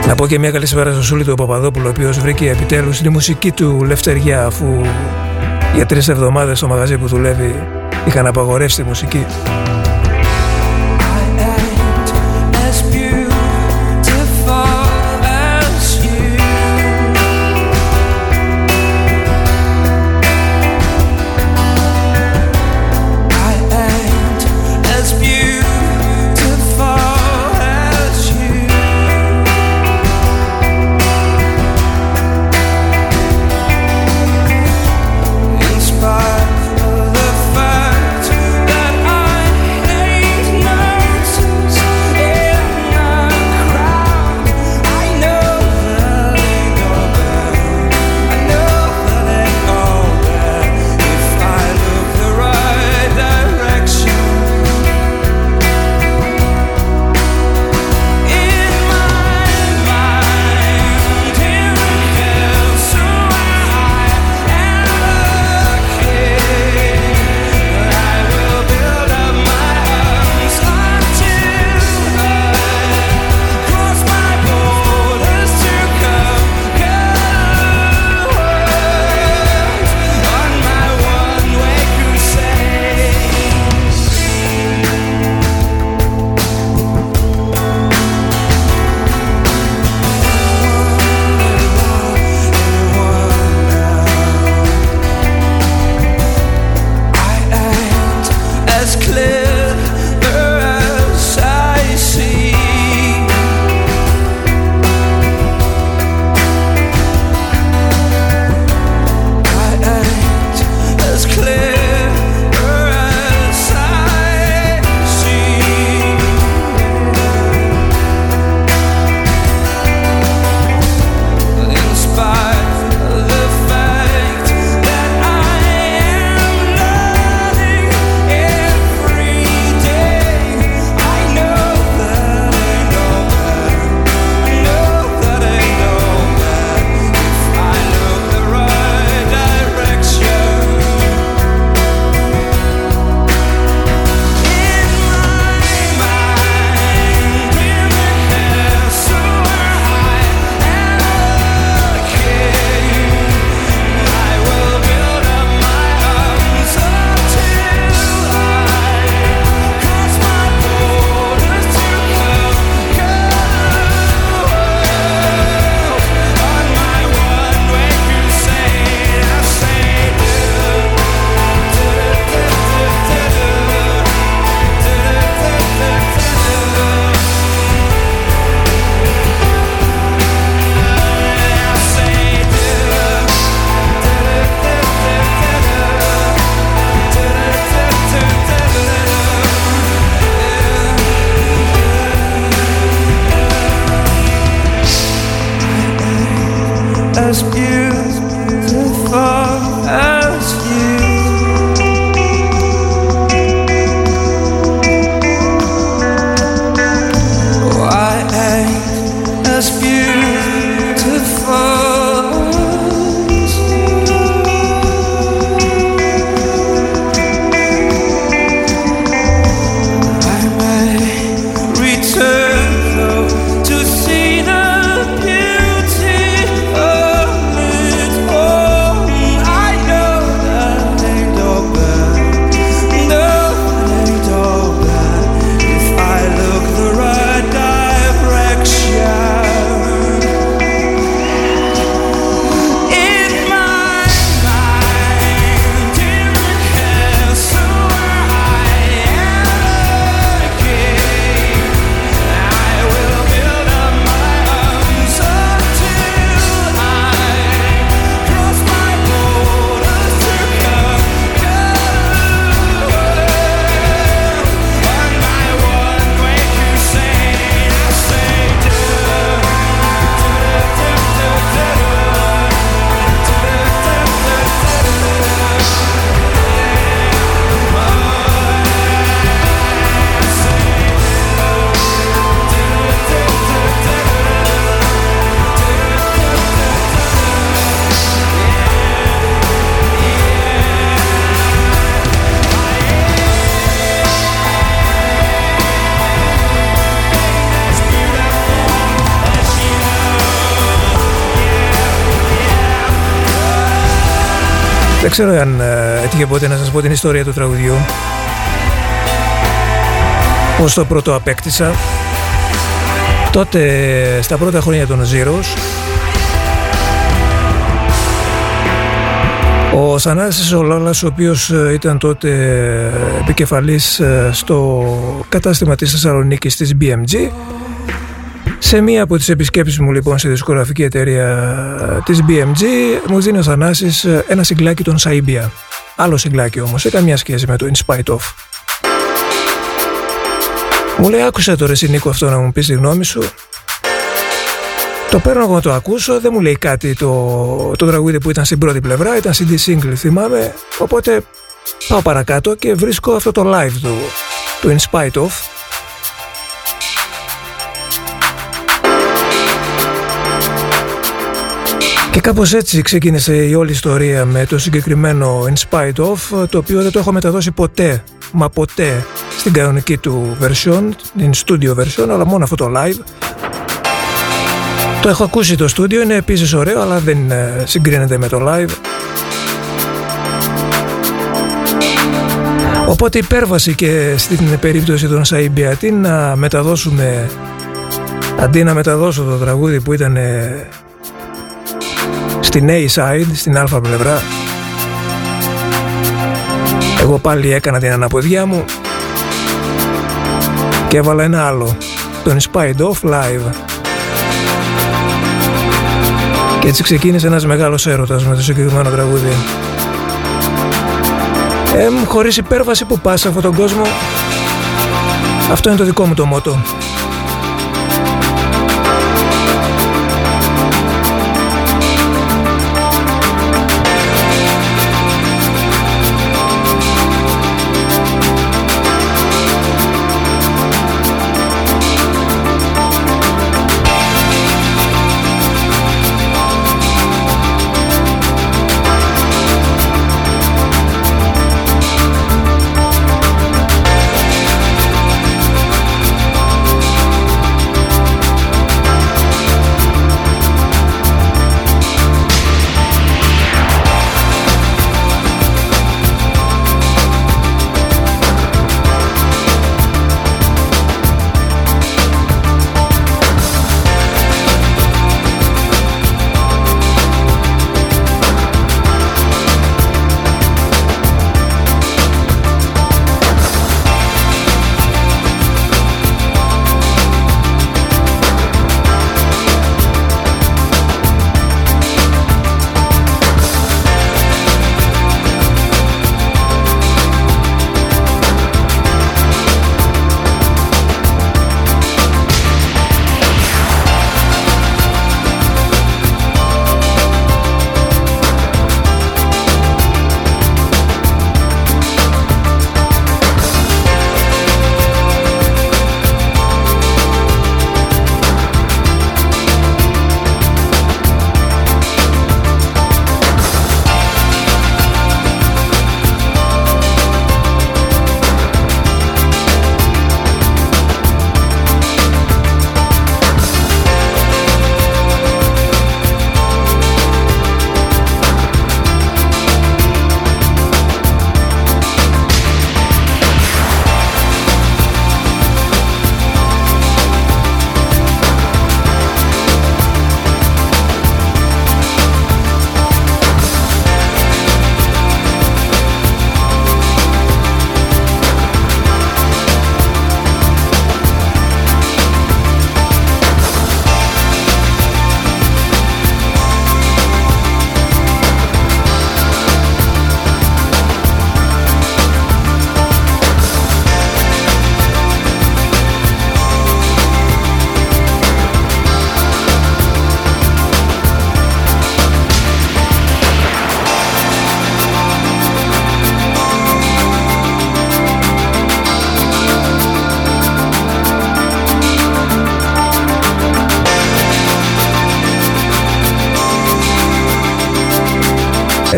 Να πω και μια καλή σήμερα στο Σούλη του Παπαδόπουλο, ο οποίος βρήκε επιτέλους τη μουσική του λευτεριά, αφού για τρεις εβδομάδες στο μαγαζί που δουλεύει είχαν απαγορεύσει τη μουσική. Ξέρω αν ε, έτυχε ποτέ να σας πω την ιστορία του τραγουδιού. Πώς το πρώτο απέκτησα. Τότε στα πρώτα χρόνια των Zeros Ο Θανάσης ο Λάλας, ο οποίος ε, ήταν τότε ε, επικεφαλής ε, στο κατάστημα της Θεσσαλονίκης της BMG σε μία από τις επισκέψεις μου λοιπόν στη δισκογραφική εταιρεία της BMG μου δίνει ο Θανάσης ένα συγκλάκι των Σαΐμπια. Άλλο συγκλάκι όμως, σε καμία σχέση με το In Spite Of. Μου λέει άκουσα τώρα εσύ Νίκο αυτό να μου πεις τη γνώμη σου το παίρνω εγώ να το ακούσω, δεν μου λέει κάτι το, το τραγούδι που ήταν στην πρώτη πλευρά, ήταν CD single θυμάμαι, οπότε πάω παρακάτω και βρίσκω αυτό το live του, του In Spite Of. Και κάπως έτσι ξεκίνησε η όλη ιστορία με το συγκεκριμένο In Spite Of, το οποίο δεν το έχω μεταδώσει ποτέ, μα ποτέ στην κανονική του version, την studio version, αλλά μόνο αυτό το live. Το έχω ακούσει το στούντιο, είναι επίσης ωραίο αλλά δεν ε, συγκρίνεται με το live. Οπότε υπέρβαση και στην περίπτωση των Σαϊμπιατή να μεταδώσουμε αντί να μεταδώσω το τραγούδι που ήταν ε, στην A-side, στην α πλευρά εγώ πάλι έκανα την αναποδιά μου και έβαλα ένα άλλο τον Inspired Off Live και έτσι ξεκίνησε ένας μεγάλος έρωτας με το συγκεκριμένο τραγούδι. Ε, χωρίς υπέρβαση που πας σε αυτόν τον κόσμο, αυτό είναι το δικό μου το μότο.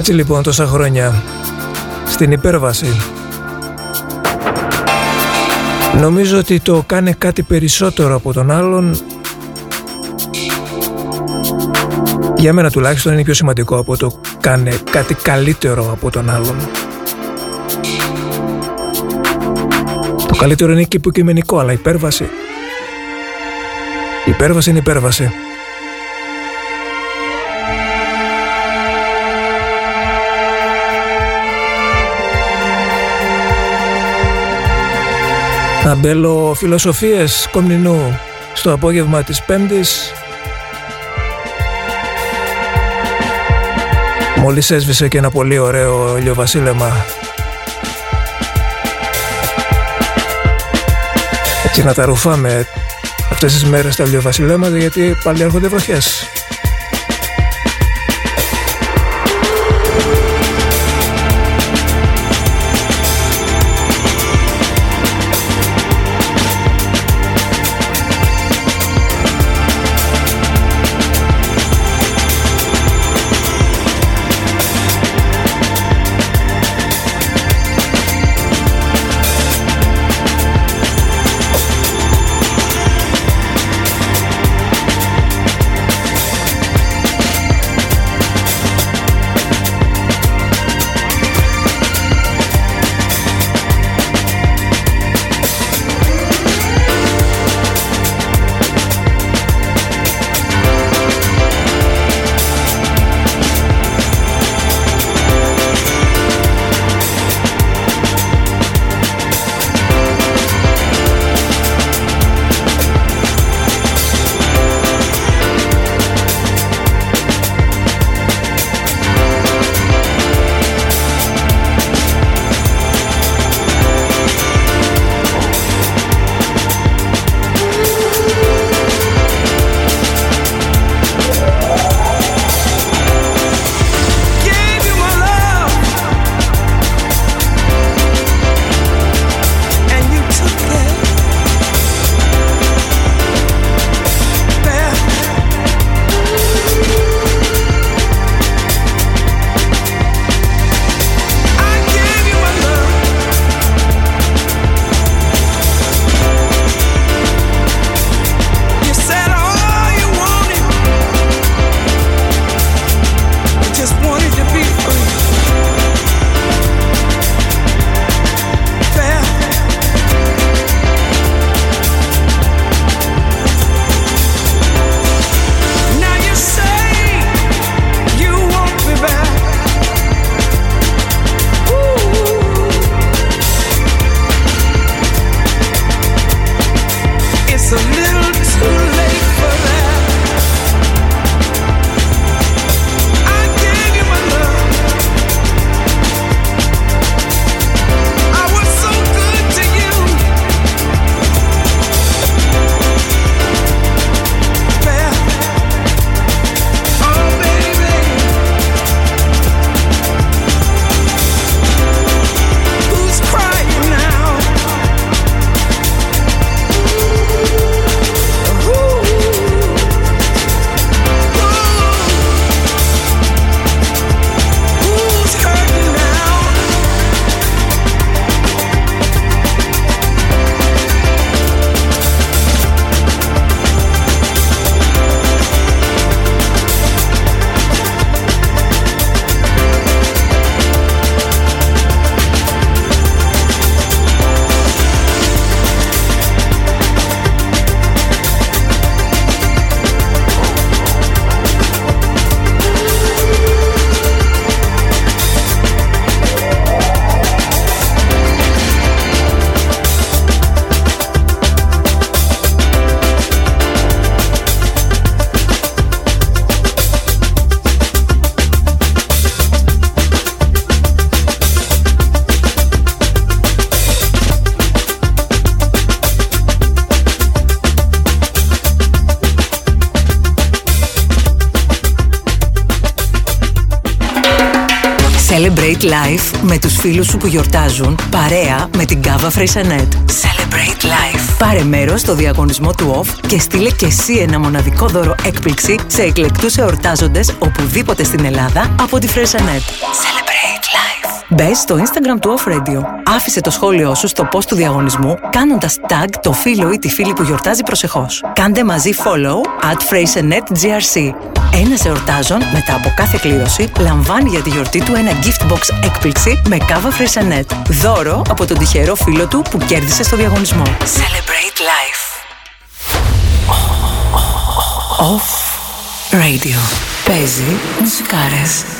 Έτσι λοιπόν τόσα χρόνια στην υπέρβαση νομίζω ότι το κάνει κάτι περισσότερο από τον άλλον για μένα τουλάχιστον είναι πιο σημαντικό από το κάνει κάτι καλύτερο από τον άλλον. Το καλύτερο είναι και υποκειμενικό, αλλά υπέρβαση. Η υπέρβαση είναι υπέρβαση. Αμπέλο φιλοσοφίες Κομνηνού στο απόγευμα της Πέμπτης. Μόλις έσβησε και ένα πολύ ωραίο ηλιοβασίλεμα. Έτσι να τα ρουφάμε αυτές τις μέρες τα ηλιοβασιλέματα γιατί πάλι έρχονται βροχές Celebrate Life με τους φίλους σου που γιορτάζουν παρέα με την Κάβα Freixenet. Celebrate Life. Πάρε μέρος στο διαγωνισμό του OFF και στείλε και εσύ ένα μοναδικό δώρο έκπληξη σε εκλεκτούς εορτάζοντες οπουδήποτε στην Ελλάδα από τη Freixenet. Celebrate Life. Μπες στο Instagram του Off Radio. Άφησε το σχόλιο σου στο post του διαγωνισμού κάνοντας tag το φίλο ή τη φίλη που γιορτάζει προσεχώς. Κάντε μαζί follow at FreixenetGR. Ένας εορτάζων μετά από κάθε κλήρωση λαμβάνει για τη γιορτή του ένα gift box έκπληξη με κάβα Frasianet. Δώρο από τον τυχερό φίλο του που κέρδισε στο διαγωνισμό. Celebrate life. Off Radio. Παίζει μουσικάρες.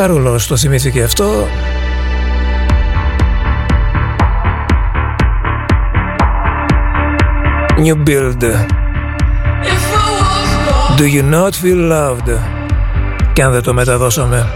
Ο Κάρολος το θυμήθηκε αυτό. New build. Do you not feel loved? Και αν δεν το μεταδώσαμε.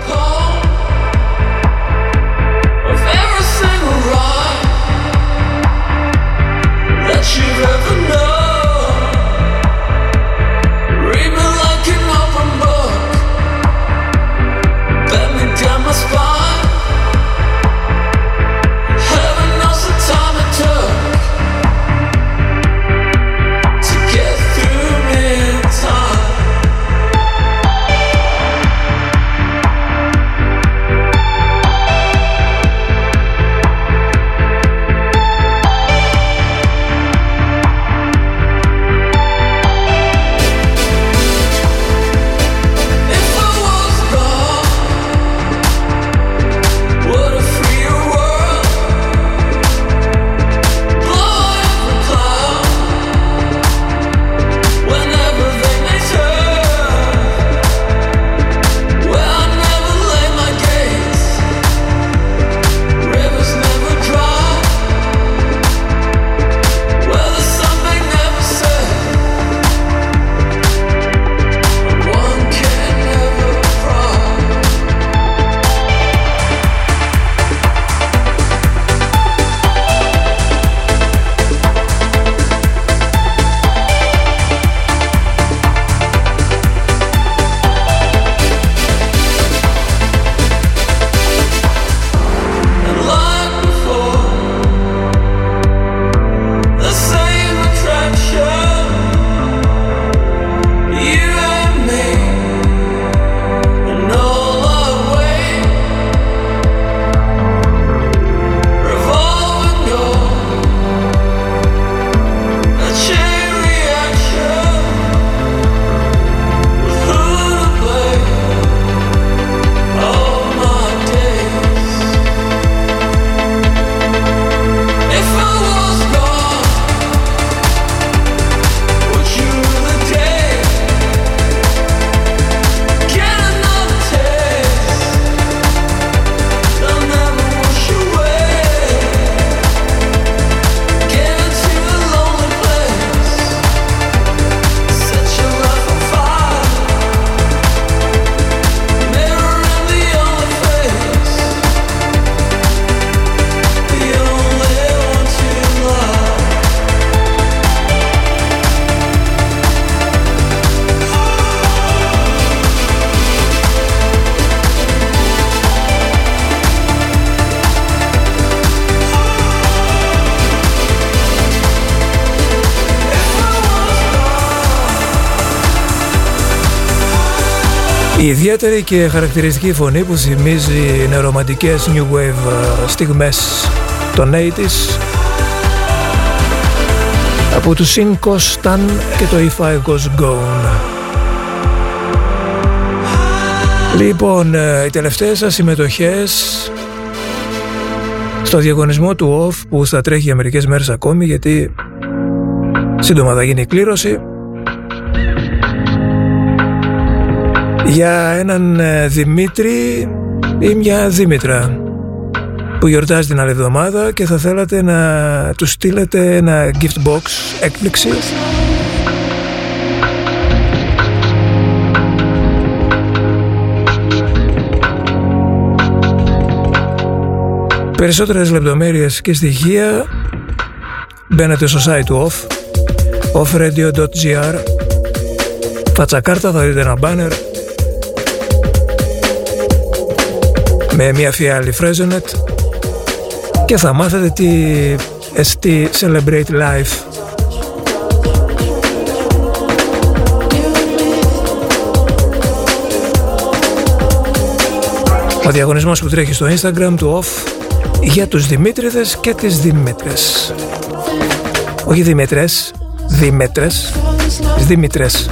Η ιδιαίτερη και χαρακτηριστική φωνή που θυμίζει νεορομαντικές new wave ε, στιγμές των 80's από τους Sin Costan και το If I Was Gone. Λοιπόν, ε, οι τελευταίες σας συμμετοχές στο διαγωνισμό του OFF που θα τρέχει για μερικές μέρες ακόμη γιατί σύντομα θα γίνει η κλήρωση για έναν ε, Δημήτρη ή μια Δήμητρα που γιορτάζει την άλλη εβδομάδα και θα θέλατε να του στείλετε ένα gift box έκπληξη. Περισσότερες λεπτομέρειες και στοιχεία μπαίνετε στο site του OFF offradio.gr Φατσακάρτα θα δείτε ένα banner με μια φιάλη Fresonet και θα μάθετε τι εστί Celebrate Life Ο διαγωνισμός που τρέχει στο Instagram του OFF για τους Δημήτριδες και τις Δημήτρες. Όχι Δημήτρες, Δημήτρες, τις Δημήτρες.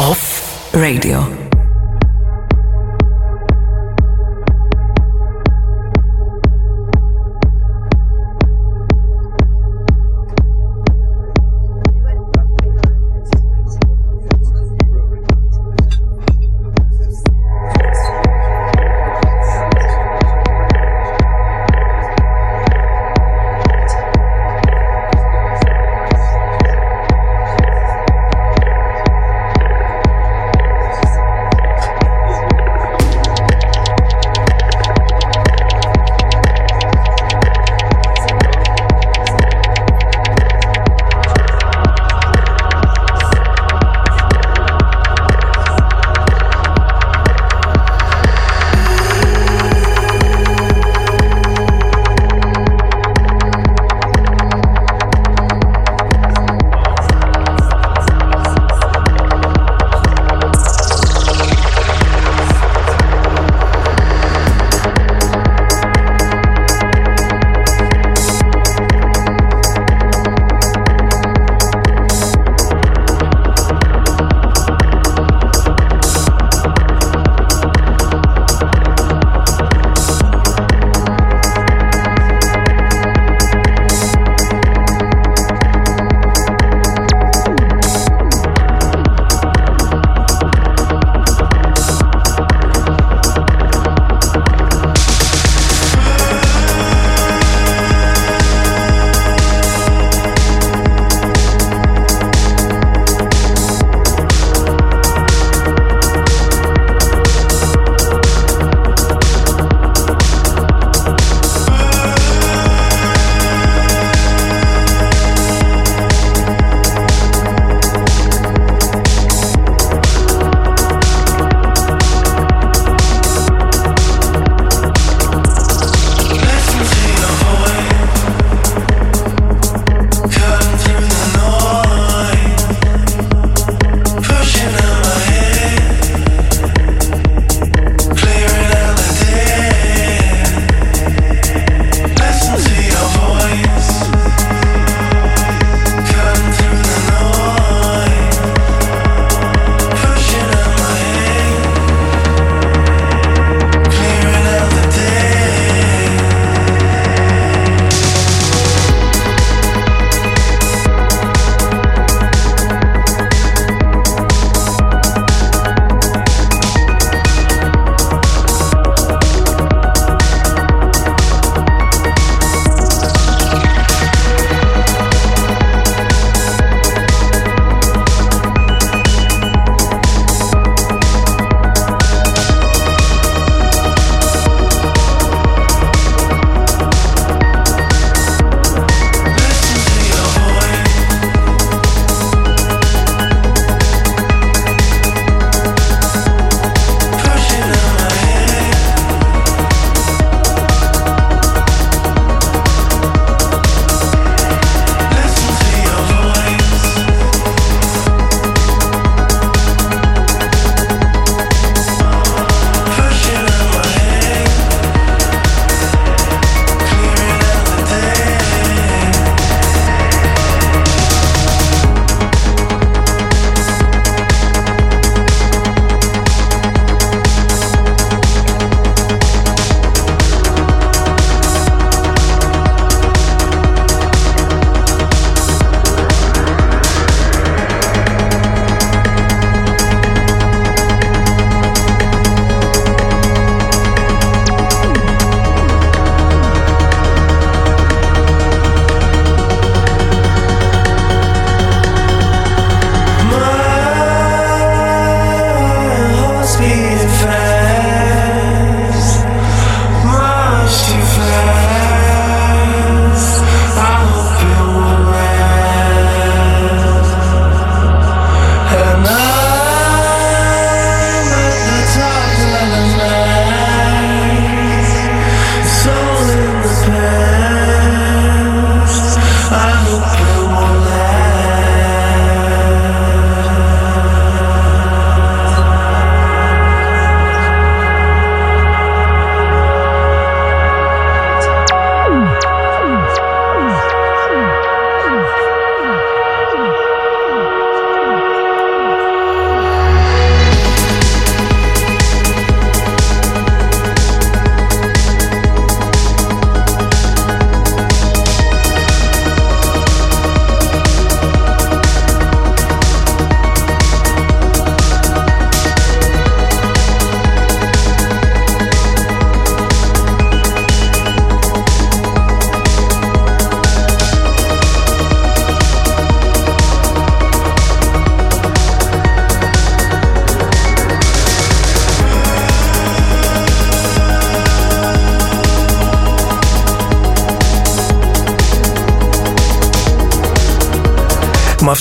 Off Radio.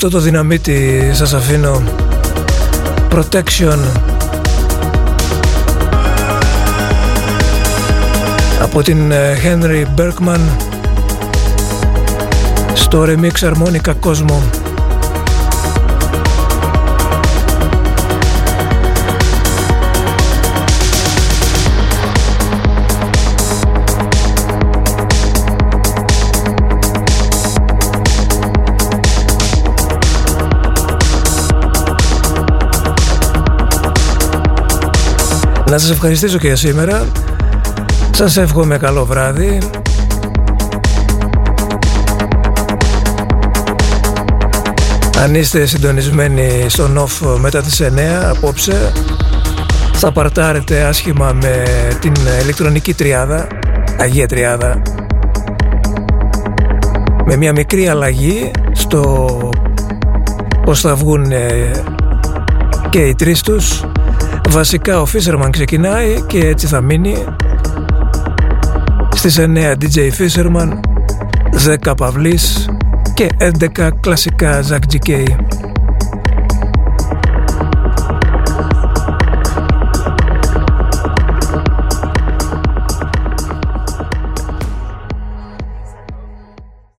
Αυτό το δυναμίτι σας αφήνω. Protection. Από την ε, Henry Bergman στο remix αρμόνικα κόσμο Να σας ευχαριστήσω και για σήμερα. Σας εύχομαι καλό βράδυ. Αν είστε συντονισμένοι στον off μετά τις 9 απόψε θα παρτάρετε άσχημα με την ηλεκτρονική τριάδα Αγία Τριάδα. Με μια μικρή αλλαγή στο πως θα βγουν ε, και οι τρεις τους βασικά ο Fisherman ξεκινάει και έτσι θα μείνει. Στις 9 DJ Fisherman 10 Παυλής και 11 κλασικά Zack GK